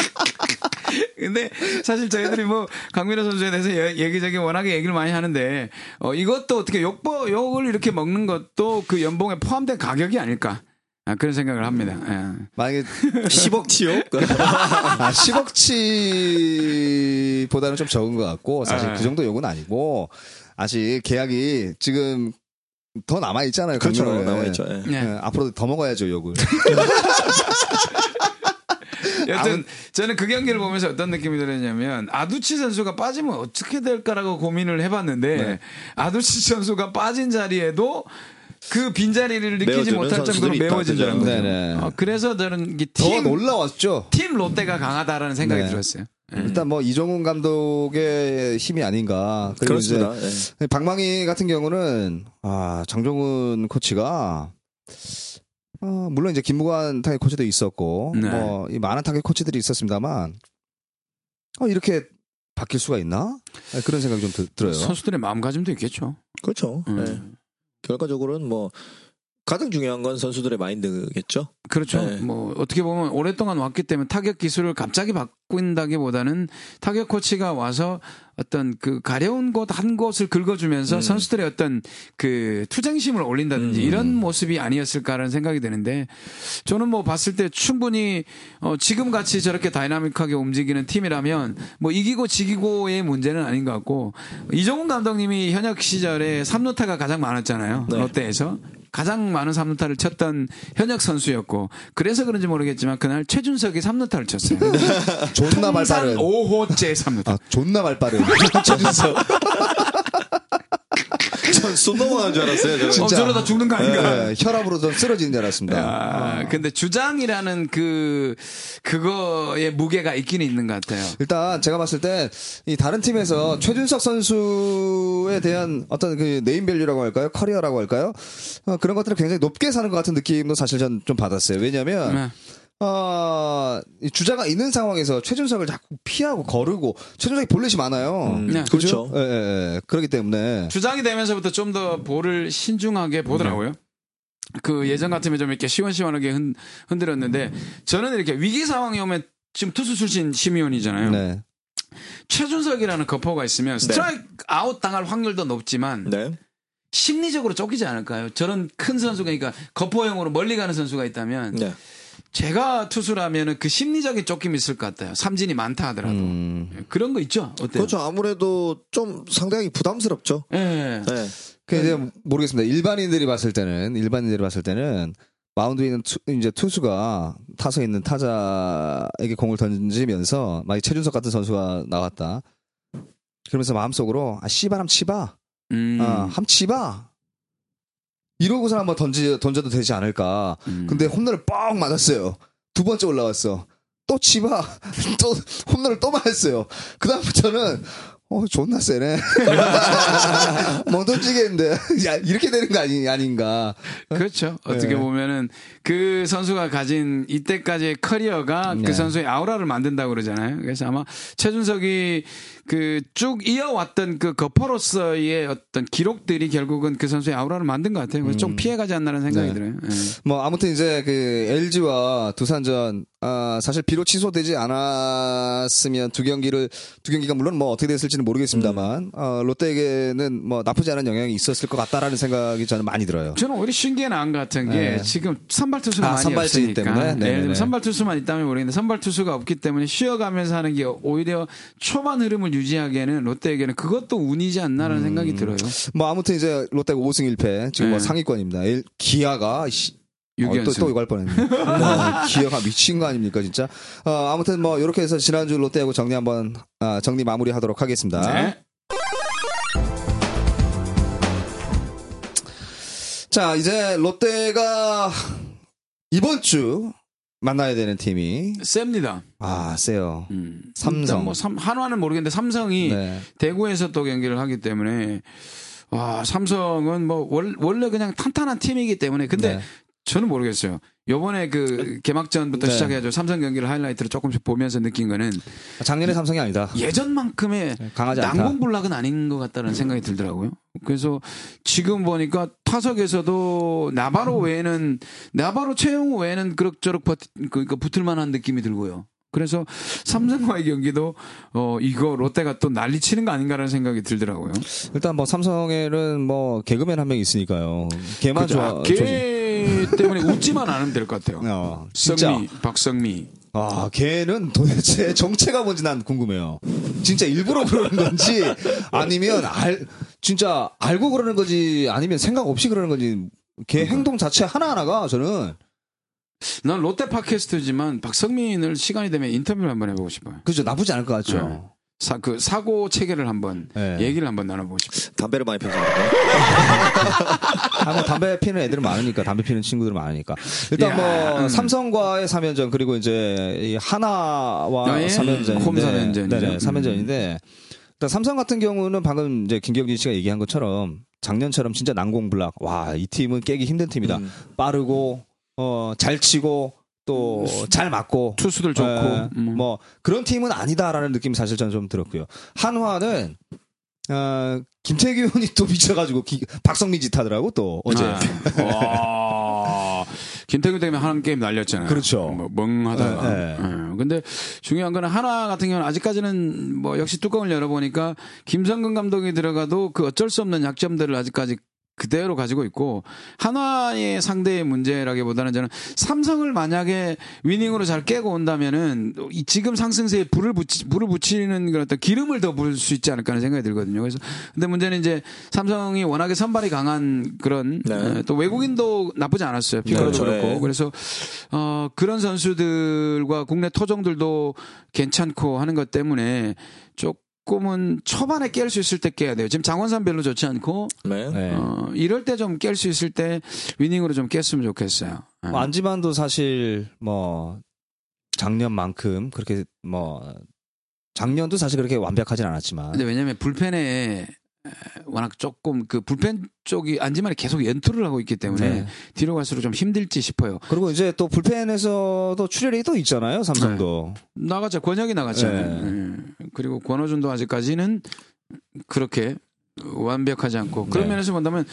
[SPEAKER 3] 근데 사실 저희들이 뭐 강민호 선수에 대해서 예- 얘기저기 워낙에 얘기를 많이 하는데 어 이것도 어떻게 욕보 욕을 이렇게 먹는 것도 그 연봉에 포함된 가격이 아닐까 아, 그런 생각을 합니다. 예.
[SPEAKER 1] 만약에
[SPEAKER 2] 10억 치요?
[SPEAKER 1] 아, 10억치보다는 좀 적은 것 같고 사실
[SPEAKER 3] 네.
[SPEAKER 1] 그 정도 욕은 아니고 아직 계약이 지금 더 남아 있잖아요.
[SPEAKER 2] 그렇죠.
[SPEAKER 1] 강민호는.
[SPEAKER 2] 남아 있죠. 예.
[SPEAKER 3] 네.
[SPEAKER 1] 예, 앞으로도 더 먹어야죠 욕을.
[SPEAKER 3] 여튼 저는 그 경기를 보면서 어떤 느낌이 들었냐면 아두치 선수가 빠지면 어떻게 될까라고 고민을 해봤는데
[SPEAKER 1] 네.
[SPEAKER 3] 아두치 선수가 빠진 자리에도 그 빈자리를 느끼지 못할 정도로 메워진다는? 거죠.
[SPEAKER 1] 네네.
[SPEAKER 3] 어, 그래서 저는 이게
[SPEAKER 1] 더
[SPEAKER 3] 팀,
[SPEAKER 1] 놀라웠죠.
[SPEAKER 3] 팀 롯데가 강하다라는 생각이
[SPEAKER 1] 네.
[SPEAKER 3] 들었어요.
[SPEAKER 1] 일단 뭐 이종훈 감독의 힘이 아닌가. 그리고
[SPEAKER 2] 그렇습니다. 예.
[SPEAKER 1] 이제 방망이 같은 경우는 아 장종훈 코치가 어, 물론 이제 김무관 타격 코치도 있었고
[SPEAKER 3] 네.
[SPEAKER 1] 뭐이 많은 타격 코치들이 있었습니다만 어, 이렇게 바뀔 수가 있나 네, 그런 생각이 좀 들, 들어요.
[SPEAKER 3] 선수들의 마음가짐도 있겠죠.
[SPEAKER 2] 그렇죠.
[SPEAKER 3] 음.
[SPEAKER 2] 예. 결과적으로는 뭐 가장 중요한 건 선수들의 마인드겠죠.
[SPEAKER 3] 그렇죠.
[SPEAKER 2] 네.
[SPEAKER 3] 뭐 어떻게 보면 오랫동안 왔기 때문에 타격 기술을 갑자기 바꾼다기보다는 타격 코치가 와서 어떤 그 가려운 곳 한 곳을 긁어주면서
[SPEAKER 2] 음.
[SPEAKER 3] 선수들의 어떤 그 투쟁심을 올린다든지
[SPEAKER 2] 음.
[SPEAKER 3] 이런 모습이 아니었을까라는 생각이 드는데 저는 뭐 봤을 때 충분히 어 지금 같이 저렇게 다이나믹하게 움직이는 팀이라면 뭐 이기고 지기고의 문제는 아닌 것 같고 이종훈 감독님이 현역 시절에 3루타가 가장 많았잖아요.
[SPEAKER 2] 네.
[SPEAKER 3] 롯데에서 가장 많은 3루타를 쳤던 현역 선수였고 그래서 그런지 모르겠지만 그날 최준석이 3루타를 쳤어요.
[SPEAKER 1] 존나 말
[SPEAKER 3] 통산
[SPEAKER 1] 빠른.
[SPEAKER 3] 5호째 3루타.
[SPEAKER 1] 아 존나 말 빠른. 최준석.
[SPEAKER 2] 전손 넘어가는 줄 알았어요. 저는.
[SPEAKER 3] 어,
[SPEAKER 1] 진짜.
[SPEAKER 3] 저러다 죽는 거 아닌가?
[SPEAKER 1] 예, 혈압으로 좀 쓰러지는 줄 알았습니다.
[SPEAKER 3] 아, 근데 주장이라는 그 그거의 무게가 있긴 있는 것 같아요.
[SPEAKER 1] 일단 제가 봤을 때 이 다른 팀에서 최준석 선수에 대한 어떤 그 네임밸류라고 할까요? 커리어라고 할까요? 어, 그런 것들을 굉장히 높게 사는 것 같은 느낌도 사실 전 좀 받았어요. 왜냐면
[SPEAKER 3] 네.
[SPEAKER 1] 어, 이 주자가 있는 상황에서 최준석을 자꾸 피하고 거르고 최준석이 볼넷이 많아요.
[SPEAKER 3] 네.
[SPEAKER 2] 그렇죠.
[SPEAKER 1] 예, 예, 예. 그렇기 때문에
[SPEAKER 3] 주장이 되면서부터 좀 더 볼을 신중하게 보더라고요. 그 예전 같으면 좀 이렇게 시원시원하게 흔, 흔들었는데 저는 이렇게 위기 상황이 오면 지금 투수 출신 심 위원이잖아요.
[SPEAKER 1] 네.
[SPEAKER 3] 최준석이라는 거포가 있으면 스트라이크 아웃 당할 확률도 높지만
[SPEAKER 2] 네.
[SPEAKER 3] 심리적으로 쫓기지 않을까요? 저런 큰 선수가 그러니까 거포형으로 멀리 가는 선수가 있다면
[SPEAKER 2] 네.
[SPEAKER 3] 제가 투수라면은 그 심리적인 쫓김이 있을 것 같아요. 삼진이 많다 하더라도
[SPEAKER 1] 음.
[SPEAKER 3] 그런 거 있죠? 어때요?
[SPEAKER 2] 그렇죠. 아무래도 좀 상당히 부담스럽죠.
[SPEAKER 3] 예.
[SPEAKER 2] 네.
[SPEAKER 1] 그 이제 모르겠습니다. 일반인들이 봤을 때는 일반인들이 봤을 때는 마운드에 있는 투, 이제 투수가 타석에 있는 타자에게 공을 던지면서 만약 최준석 같은 선수가 나왔다. 그러면서 마음속으로 아 씨발 함 치봐.
[SPEAKER 3] 음.
[SPEAKER 1] 아, 함 치봐. 이러고서 한번 던지 던져도 되지 않을까.
[SPEAKER 3] 음.
[SPEAKER 1] 근데 홈런을 뻥 맞았어요. 두 번째 올라왔어. 또 치봐. 또 홈런을 또 맞았어요. 그다음부터는 어 존나 세네. 못 던지겠는데. 야 이렇게 되는 거 아니 아닌가.
[SPEAKER 3] 그렇죠. 어떻게
[SPEAKER 1] 네.
[SPEAKER 3] 보면은 그 선수가 가진 이때까지의 커리어가
[SPEAKER 1] 네.
[SPEAKER 3] 그 선수의 아우라를 만든다고 그러잖아요. 그래서 아마 최준석이 그 쭉 이어왔던 그 거퍼로서의 어떤 기록들이 결국은 그 선수의 아우라를 만든 것 같아요. 그래서 좀 피해가지 않나라는 생각이
[SPEAKER 1] 네.
[SPEAKER 3] 들어요. 예.
[SPEAKER 1] 뭐 아무튼 이제 그 LG와 두산전 아 사실 비록 취소되지 않았으면 두 경기를 두 경기가 물론 뭐 어떻게 됐을지는 모르겠습니다만 어, 롯데에게는 뭐 나쁘지 않은 영향이 있었을 것 같다라는 생각이 저는 많이 들어요.
[SPEAKER 3] 저는 오히려 신기해 나은 것 같은 게
[SPEAKER 1] 네.
[SPEAKER 3] 지금 선발 투수가
[SPEAKER 1] 아,
[SPEAKER 3] 많이
[SPEAKER 1] 선발진이기
[SPEAKER 3] 없으니까
[SPEAKER 1] 때문에?
[SPEAKER 3] 예를 들면
[SPEAKER 1] 네네네.
[SPEAKER 3] 선발 투수만 있다면 모르겠는데 선발 투수가 없기 때문에 쉬어가면서 하는 게 오히려 초반 흐름을 유지하기에는 롯데에게는 그것도 운이지 않나라는 생각이 들어요.
[SPEAKER 1] 뭐 아무튼 이제 롯데가 5승 1패 지금 뭐
[SPEAKER 3] 네.
[SPEAKER 1] 상위권입니다. 일- 기아가 씨, 어, 또,
[SPEAKER 3] 6연승.
[SPEAKER 1] 또 이거 할 뻔했네. 어, 기아가 미친 거 아닙니까 진짜. 어, 아무튼 뭐 이렇게 해서 지난주 롯데하고 정리 한 번 아, 정리 마무리 하도록 하겠습니다.
[SPEAKER 3] 네.
[SPEAKER 1] 자 이제 롯데가 이번 주 만나야 되는 팀이
[SPEAKER 3] 셉니다.
[SPEAKER 1] 아 세요.
[SPEAKER 3] 음.
[SPEAKER 1] 삼성.
[SPEAKER 3] 뭐 삼, 한화는 모르겠는데 삼성이
[SPEAKER 1] 네.
[SPEAKER 3] 대구에서 또 경기를 하기 때문에 와 삼성은 뭐 월, 원래 그냥 탄탄한 팀이기 때문에 근데
[SPEAKER 1] 네.
[SPEAKER 3] 저는 모르겠어요. 요번에 그 개막전부터
[SPEAKER 1] 네.
[SPEAKER 3] 시작해가지고 삼성 경기를 하이라이트를 조금씩 보면서 느낀 거는
[SPEAKER 1] 작년의 삼성이 아니다.
[SPEAKER 3] 예전만큼의
[SPEAKER 1] 강하지 않다.
[SPEAKER 3] 난공불락은 아닌 것 같다는 생각이 들더라고요. 그래서 지금 보니까 타석에서도 나바로 외에는 나바로 최용우 외에는 그럭저럭 버티, 그, 그 붙을 만한 느낌이 들고요. 그래서 삼성과의 경기도 어 이거 롯데가 또 난리 치는 거 아닌가라는 생각이 들더라고요.
[SPEAKER 1] 일단 뭐 삼성에는 뭐 개그맨 한 명 있으니까요. 걔만
[SPEAKER 3] 그죠?
[SPEAKER 1] 좋아.
[SPEAKER 3] 아, 걔 때문에 웃지만 않으면 될 것 같아요.
[SPEAKER 1] 어, 진짜.
[SPEAKER 3] 성미, 박성미.
[SPEAKER 1] 아, 걔는 도대체 정체가 뭔지 난 궁금해요. 진짜 일부러 그러는 건지 아니면 알 진짜 알고 그러는 건지 아니면 생각 없이 그러는 건지 걔 행동 자체 하나하나가 저는
[SPEAKER 3] 난 롯데 팟캐스트지만 박성민을 시간이 되면 인터뷰를 한번 해보고 싶어요.
[SPEAKER 1] 그죠 나쁘지 않을 것 같죠.
[SPEAKER 3] 사, 그 사고 체계를 한번
[SPEAKER 1] 네.
[SPEAKER 3] 얘기를 한번 나눠보고 싶어요.
[SPEAKER 2] 담배를 많이 그런가?
[SPEAKER 1] 아, 뭐 담배 피는 애들은 많으니까 담배 피는 친구들 많으니까 일단
[SPEAKER 3] 야,
[SPEAKER 1] 뭐
[SPEAKER 3] 음.
[SPEAKER 1] 삼성과의 3연전 그리고 이제 이 하나와
[SPEAKER 3] 네,
[SPEAKER 1] 3연전인데
[SPEAKER 3] 홈 3연전이죠.
[SPEAKER 1] 네네 3연전인데 일단 삼성 같은 경우는 방금 이제 김경진 씨가 얘기한 것처럼 작년처럼 진짜 난공불락 와 이 팀은 깨기 힘든 팀이다
[SPEAKER 2] 음.
[SPEAKER 1] 빠르고 어 잘 치고 또 잘 맞고
[SPEAKER 3] 투수들 좋고
[SPEAKER 1] 예,
[SPEAKER 3] 음.
[SPEAKER 1] 뭐 그런 팀은 아니다라는 느낌이 사실 저는 좀 들었고요. 한화는 어, 김태규 의원이 또 미쳐가지고 기- 박성민 짓 하더라고 또 어제.
[SPEAKER 3] 아, 와. 김태균 때문에 하는 게임 날렸잖아요.
[SPEAKER 1] 그렇죠.
[SPEAKER 3] 뭐 멍하다가.
[SPEAKER 1] 네, 네.
[SPEAKER 3] 예. 근데 중요한 거는 하나 같은 경우는 아직까지는 뭐 역시 뚜껑을 열어보니까 김성근 감독이 들어가도 그 어쩔 수 없는 약점들을 아직까지 그대로 가지고 있고 한화의 상대의 문제라기보다는 저는 삼성을 만약에 위닝으로 잘 깨고 온다면은 이 지금 상승세에 불을 붙이 불을 붙이는 그런 어떤 기름을 더 부을 수 있지 않을까 하는 생각이 들거든요. 그래서 근데 문제는 이제 삼성이 워낙에 선발이 강한 그런
[SPEAKER 2] 네.
[SPEAKER 3] 어, 또 외국인도 나쁘지 않았어요. 피카로도
[SPEAKER 2] 그렇죠.
[SPEAKER 3] 그렇고
[SPEAKER 2] 네.
[SPEAKER 3] 그래서 어 그런 선수들과 국내 토종들도 괜찮고 하는 것 때문에 조 금은 초반에 깰 수 있을 때 깨야 돼요. 지금 장원삼 별로 좋지 않고
[SPEAKER 2] 네.
[SPEAKER 1] 네.
[SPEAKER 3] 어, 이럴 때 좀 깰 수 있을 때 위닝으로 좀 깼으면 좋겠어요. 예.
[SPEAKER 1] 뭐 안지만도 사실 뭐 작년만큼 그렇게 뭐 작년도 사실 그렇게 완벽하진 않았지만
[SPEAKER 3] 근데 왜냐면 불펜에 에, 워낙 조금 그 불펜 쪽이 안지만이 계속 연투를 하고 있기 때문에
[SPEAKER 1] 네.
[SPEAKER 3] 뒤로 갈수록 좀 힘들지 싶어요.
[SPEAKER 1] 그리고 이제 또 불펜에서도 출혈이 또 있잖아요 삼성도
[SPEAKER 3] 나갔죠. 권혁이 나갔잖아요.
[SPEAKER 1] 네.
[SPEAKER 3] 예. 그리고 권호준도 아직까지는 그렇게 완벽하지 않고 그런
[SPEAKER 1] 네.
[SPEAKER 3] 면에서 본다면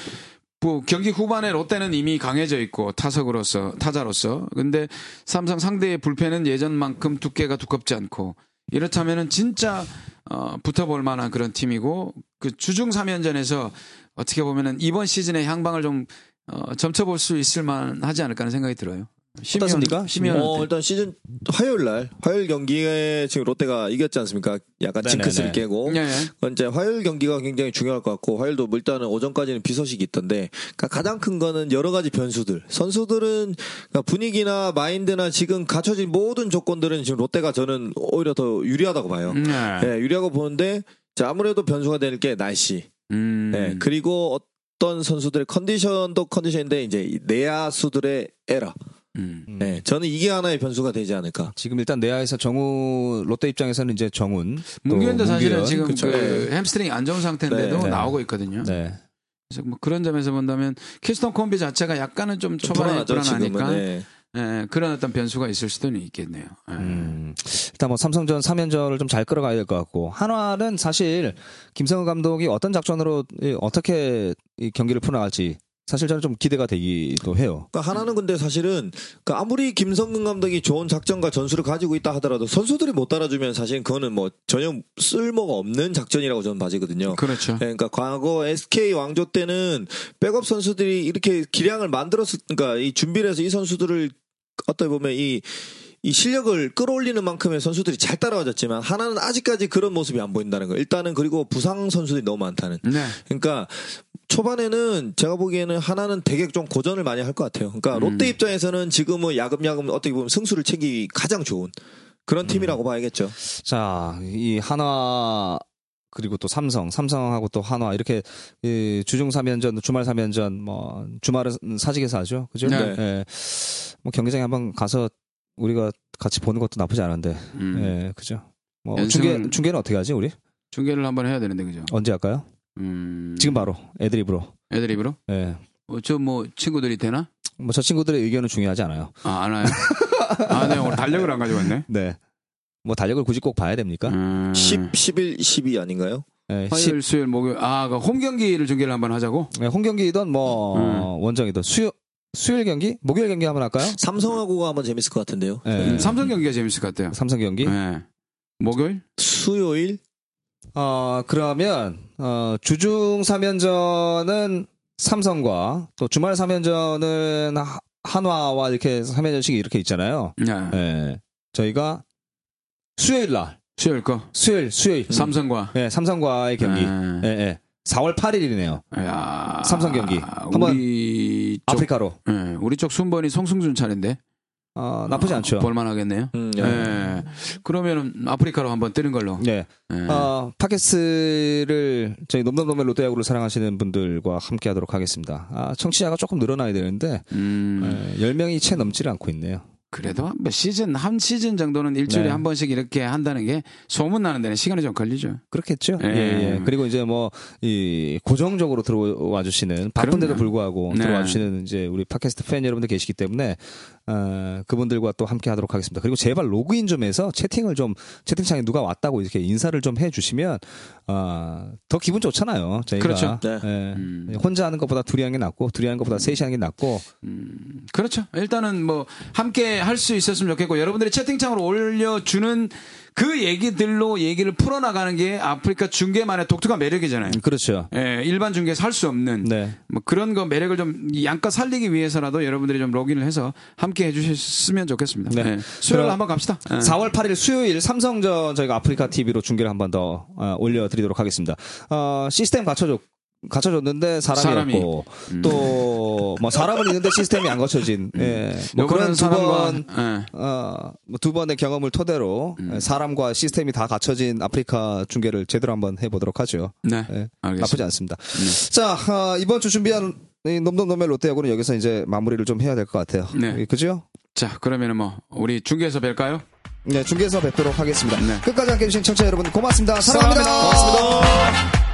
[SPEAKER 3] 뭐 경기 후반에 롯데는 이미 강해져 있고 타석으로서 타자로서 근데 삼성 상대의 불펜은 예전만큼 두께가 두껍지 않고 이렇다면은 진짜 어, 붙어볼 만한 그런 팀이고 그 주중 3연전에서 어떻게 보면은 이번 시즌의 향방을 좀 어, 점쳐볼 수 있을 만하지 않을까 하는 생각이 들어요.
[SPEAKER 1] 어떻습니까?
[SPEAKER 3] 심의원
[SPEAKER 2] 어, 일단 시즌 화요일 날 화요일 경기에 지금 롯데가 이겼지 않습니까? 약간
[SPEAKER 1] 네네네.
[SPEAKER 2] 징크스를 깨고
[SPEAKER 3] 네, 네.
[SPEAKER 2] 이제 화요일 경기가 굉장히 중요할 것 같고 화요일도 뭐 일단은 오전까지는 비 소식이 있던데 그러니까 가장 큰 거는 여러 가지 변수들 선수들은 그러니까 분위기나 마인드나 지금 갖춰진 모든 조건들은 지금 롯데가 저는 오히려 더 유리하다고 봐요.
[SPEAKER 3] 네.
[SPEAKER 2] 네, 유리하고 보는데 자, 아무래도 변수가 될 게 날씨.
[SPEAKER 3] 음.
[SPEAKER 2] 네, 그리고 어떤 선수들의 컨디션도 컨디션인데 이제 이 내야수들의 에러.
[SPEAKER 3] 음.
[SPEAKER 2] 네, 저는 이게 하나의 변수가 되지 않을까.
[SPEAKER 1] 지금 일단 내야에서 정우 롯데 입장에서는 이제 정훈 또
[SPEAKER 3] 문규현도 사실은 지금
[SPEAKER 2] 그쵸.
[SPEAKER 3] 그
[SPEAKER 2] 네.
[SPEAKER 3] 햄스트링 안 좋은 상태인데도
[SPEAKER 2] 네,
[SPEAKER 1] 네.
[SPEAKER 3] 나오고 있거든요.
[SPEAKER 1] 네.
[SPEAKER 3] 그래서 뭐 그런 점에서 본다면 키스톤 콤비 자체가 약간은 좀 초반에
[SPEAKER 2] 불안하죠,
[SPEAKER 3] 불안하니까.
[SPEAKER 2] 네.
[SPEAKER 3] 예, 그런 어떤 변수가 있을 수도 있겠네요. 예.
[SPEAKER 1] 음, 일단 뭐 삼성전 3연전을 좀 잘 끌어가야 될 것 같고 한화는 사실 김성우 감독이 어떤 작전으로 이, 어떻게 이 경기를 풀어나갈지 사실 저는 좀 기대가 되기도 해요.
[SPEAKER 2] 그러니까 하나는 근데 사실은 그러니까 아무리 김성근 감독이 좋은 작전과 전술을 가지고 있다 하더라도 선수들이 못 따라주면 사실 그거는 뭐 전혀 쓸모가 없는 작전이라고 저는 봐지거든요.
[SPEAKER 3] 그렇죠.
[SPEAKER 2] 네, 그러니까 과거 SK 왕조 때는 백업 선수들이 이렇게 기량을 만들었을 그러니까 이 준비를 해서 이 선수들을 어떻게 보면 이이 실력을 끌어올리는 만큼의 선수들이 잘 따라와줬지만 하나는 아직까지 그런 모습이 안 보인다는 거. 일단은 그리고 부상 선수들이 너무 많다는.
[SPEAKER 3] 네.
[SPEAKER 2] 그러니까 초반에는 제가 보기에는 하나는 되게 좀 고전을 많이 할 것 같아요. 그러니까
[SPEAKER 3] 음.
[SPEAKER 2] 롯데 입장에서는 지금은 야금야금 어떻게 보면 승수를 챙기기 가장 좋은 그런
[SPEAKER 3] 음.
[SPEAKER 2] 팀이라고 봐야겠죠.
[SPEAKER 1] 자, 이 한화 그리고 또 삼성, 삼성하고 또 한화 이렇게 이 주중 3연전, 주말 3연전 뭐 주말은 사직에서 하죠. 그죠?
[SPEAKER 3] 네.
[SPEAKER 1] 예. 뭐 경기장에 한번 가서 우리가 같이 보는 것도 나쁘지 않은데.
[SPEAKER 3] 음.
[SPEAKER 1] 예, 그죠? 뭐 중계 중계는 어떻게 하지, 우리?
[SPEAKER 3] 중계를 한번 해야 되는데 그죠?
[SPEAKER 1] 언제 할까요?
[SPEAKER 3] 음.
[SPEAKER 1] 지금 바로 애드립으로.
[SPEAKER 3] 애드립으로?
[SPEAKER 1] 예.
[SPEAKER 3] 어, 저뭐 친구들이 되나?
[SPEAKER 1] 뭐 저 친구들의 의견은 중요하지 않아요.
[SPEAKER 3] 아, 안 와요? 아, 네, 오늘 달력을 안 가져왔네.
[SPEAKER 1] 네. 뭐 달력을 굳이 꼭 봐야 됩니까?
[SPEAKER 3] 음.
[SPEAKER 2] 10, 11, 12 아닌가요?
[SPEAKER 1] 예,
[SPEAKER 3] 화요일, 수요일, 목요일. 아, 그홈 경기를 중계를 한번 하자고?
[SPEAKER 1] 예, 홈 경기든 뭐
[SPEAKER 3] 음.
[SPEAKER 1] 원정이든 수요 수요일 경기, 목요일 경기 한번 할까요?
[SPEAKER 2] 삼성하고가 한번 재밌을 것 같은데요.
[SPEAKER 1] 예.
[SPEAKER 3] 음, 삼성 경기가 재밌을 것 같아요.
[SPEAKER 1] 삼성 경기.
[SPEAKER 3] 네. 목요일?
[SPEAKER 2] 수요일
[SPEAKER 1] 어, 그러면, 어, 주중 3연전은 삼성과 또 주말 3연전은 하- 한화와 이렇게 3연전씩이 이렇게 있잖아요.
[SPEAKER 3] 네.
[SPEAKER 1] 예. 저희가 수요일 날,
[SPEAKER 3] 수요일 거.
[SPEAKER 1] 수요일, 수요일.
[SPEAKER 3] 삼성과.
[SPEAKER 1] 예, 삼성과의 경기.
[SPEAKER 3] 네.
[SPEAKER 1] 예, 예. 4월 8일이네요.
[SPEAKER 3] 야.
[SPEAKER 1] 삼성 경기. 한번
[SPEAKER 3] 우리 쪽,
[SPEAKER 1] 아프리카로.
[SPEAKER 3] 예, 우리 쪽 순번이 송승준 차례인데.
[SPEAKER 1] 어, 나쁘지 않죠.
[SPEAKER 3] 볼만하겠네요.
[SPEAKER 2] 음,
[SPEAKER 3] 예.
[SPEAKER 2] 예.
[SPEAKER 3] 그러면은 아프리카로 한번 뜨는 걸로.
[SPEAKER 1] 네.
[SPEAKER 3] 예.
[SPEAKER 1] 어, 팟캐스트를 저희 놈놈놈의 롯데야구를 사랑하시는 분들과 함께 하도록 하겠습니다. 아, 청취자가 조금 늘어나야 되는데,
[SPEAKER 3] 음,
[SPEAKER 1] 예, 10명이 채 넘지를 않고 있네요.
[SPEAKER 3] 그래도 뭐 시즌 한 시즌 정도는 일주일에
[SPEAKER 1] 네.
[SPEAKER 3] 한 번씩 이렇게 한다는 게 소문 나는 데는 시간이 좀 걸리죠.
[SPEAKER 1] 그렇겠죠.
[SPEAKER 3] 예.
[SPEAKER 1] 예, 예. 그리고 이제 뭐, 이, 고정적으로 들어와 주시는, 바쁜데도. 불구하고
[SPEAKER 3] 네.
[SPEAKER 1] 들어와 주시는 이제 우리 팟캐스트 팬 여러분들 계시기 때문에, 어, 그분들과 또 함께 하도록 하겠습니다. 그리고 제발 로그인 좀 해서 채팅을 좀, 채팅창에 누가 왔다고 이렇게 인사를 좀 해 주시면, 어, 더 기분 좋잖아요. 저희가.
[SPEAKER 3] 그렇죠.
[SPEAKER 2] 네.
[SPEAKER 1] 예.
[SPEAKER 3] 음.
[SPEAKER 1] 혼자 하는 것보다 둘이 하는 게 낫고, 둘이 하는 것보다 셋이 하는 게 낫고,
[SPEAKER 3] 그렇죠. 일단은 뭐 함께 할 수 있었으면 좋겠고 여러분들이 채팅창으로 올려주는 그 얘기들로 얘기를 풀어나가는 게 아프리카 중계만의 독특한 매력이잖아요.
[SPEAKER 1] 그렇죠.
[SPEAKER 3] 예, 일반 중계에서 할 수 없는
[SPEAKER 1] 네.
[SPEAKER 3] 뭐 그런 거 매력을 좀 양껏 살리기 위해서라도 여러분들이 좀 로그인을 해서 함께 해주셨으면 좋겠습니다.
[SPEAKER 1] 네.
[SPEAKER 3] 예, 수요일 한번 갑시다. 예.
[SPEAKER 1] 4월 8일 수요일 삼성전 저희가 아프리카 TV로 중계를 한번더 올려드리도록 하겠습니다. 어, 시스템 갖춰줬 갖춰졌는데 사람이었고
[SPEAKER 3] 사람이.
[SPEAKER 1] 또뭐 사람은 있는데 시스템이 안 갖춰진 예. 뭐 그런 두번
[SPEAKER 3] 사람과, 예.
[SPEAKER 1] 어, 뭐두 번의 경험을 토대로 예, 사람과 시스템이 다 갖춰진 아프리카 중계를 제대로 한번 해보도록 하죠.
[SPEAKER 3] 네,
[SPEAKER 1] 예. 나쁘지 않습니다. 자, 아, 이번 주 준비한 이 놈놈놈의 롯데야구는 여기서 이제 마무리를 좀 해야 될 것 같아요.
[SPEAKER 3] 네.
[SPEAKER 1] 예, 그죠?
[SPEAKER 3] 자, 그러면은 뭐 우리 중계에서 뵐까요?
[SPEAKER 1] 네, 중계에서 뵙도록 하겠습니다.
[SPEAKER 3] 네.
[SPEAKER 1] 끝까지 함께 해 주신 청취자 여러분 고맙습니다. 사랑합니다.
[SPEAKER 3] 고맙습니다.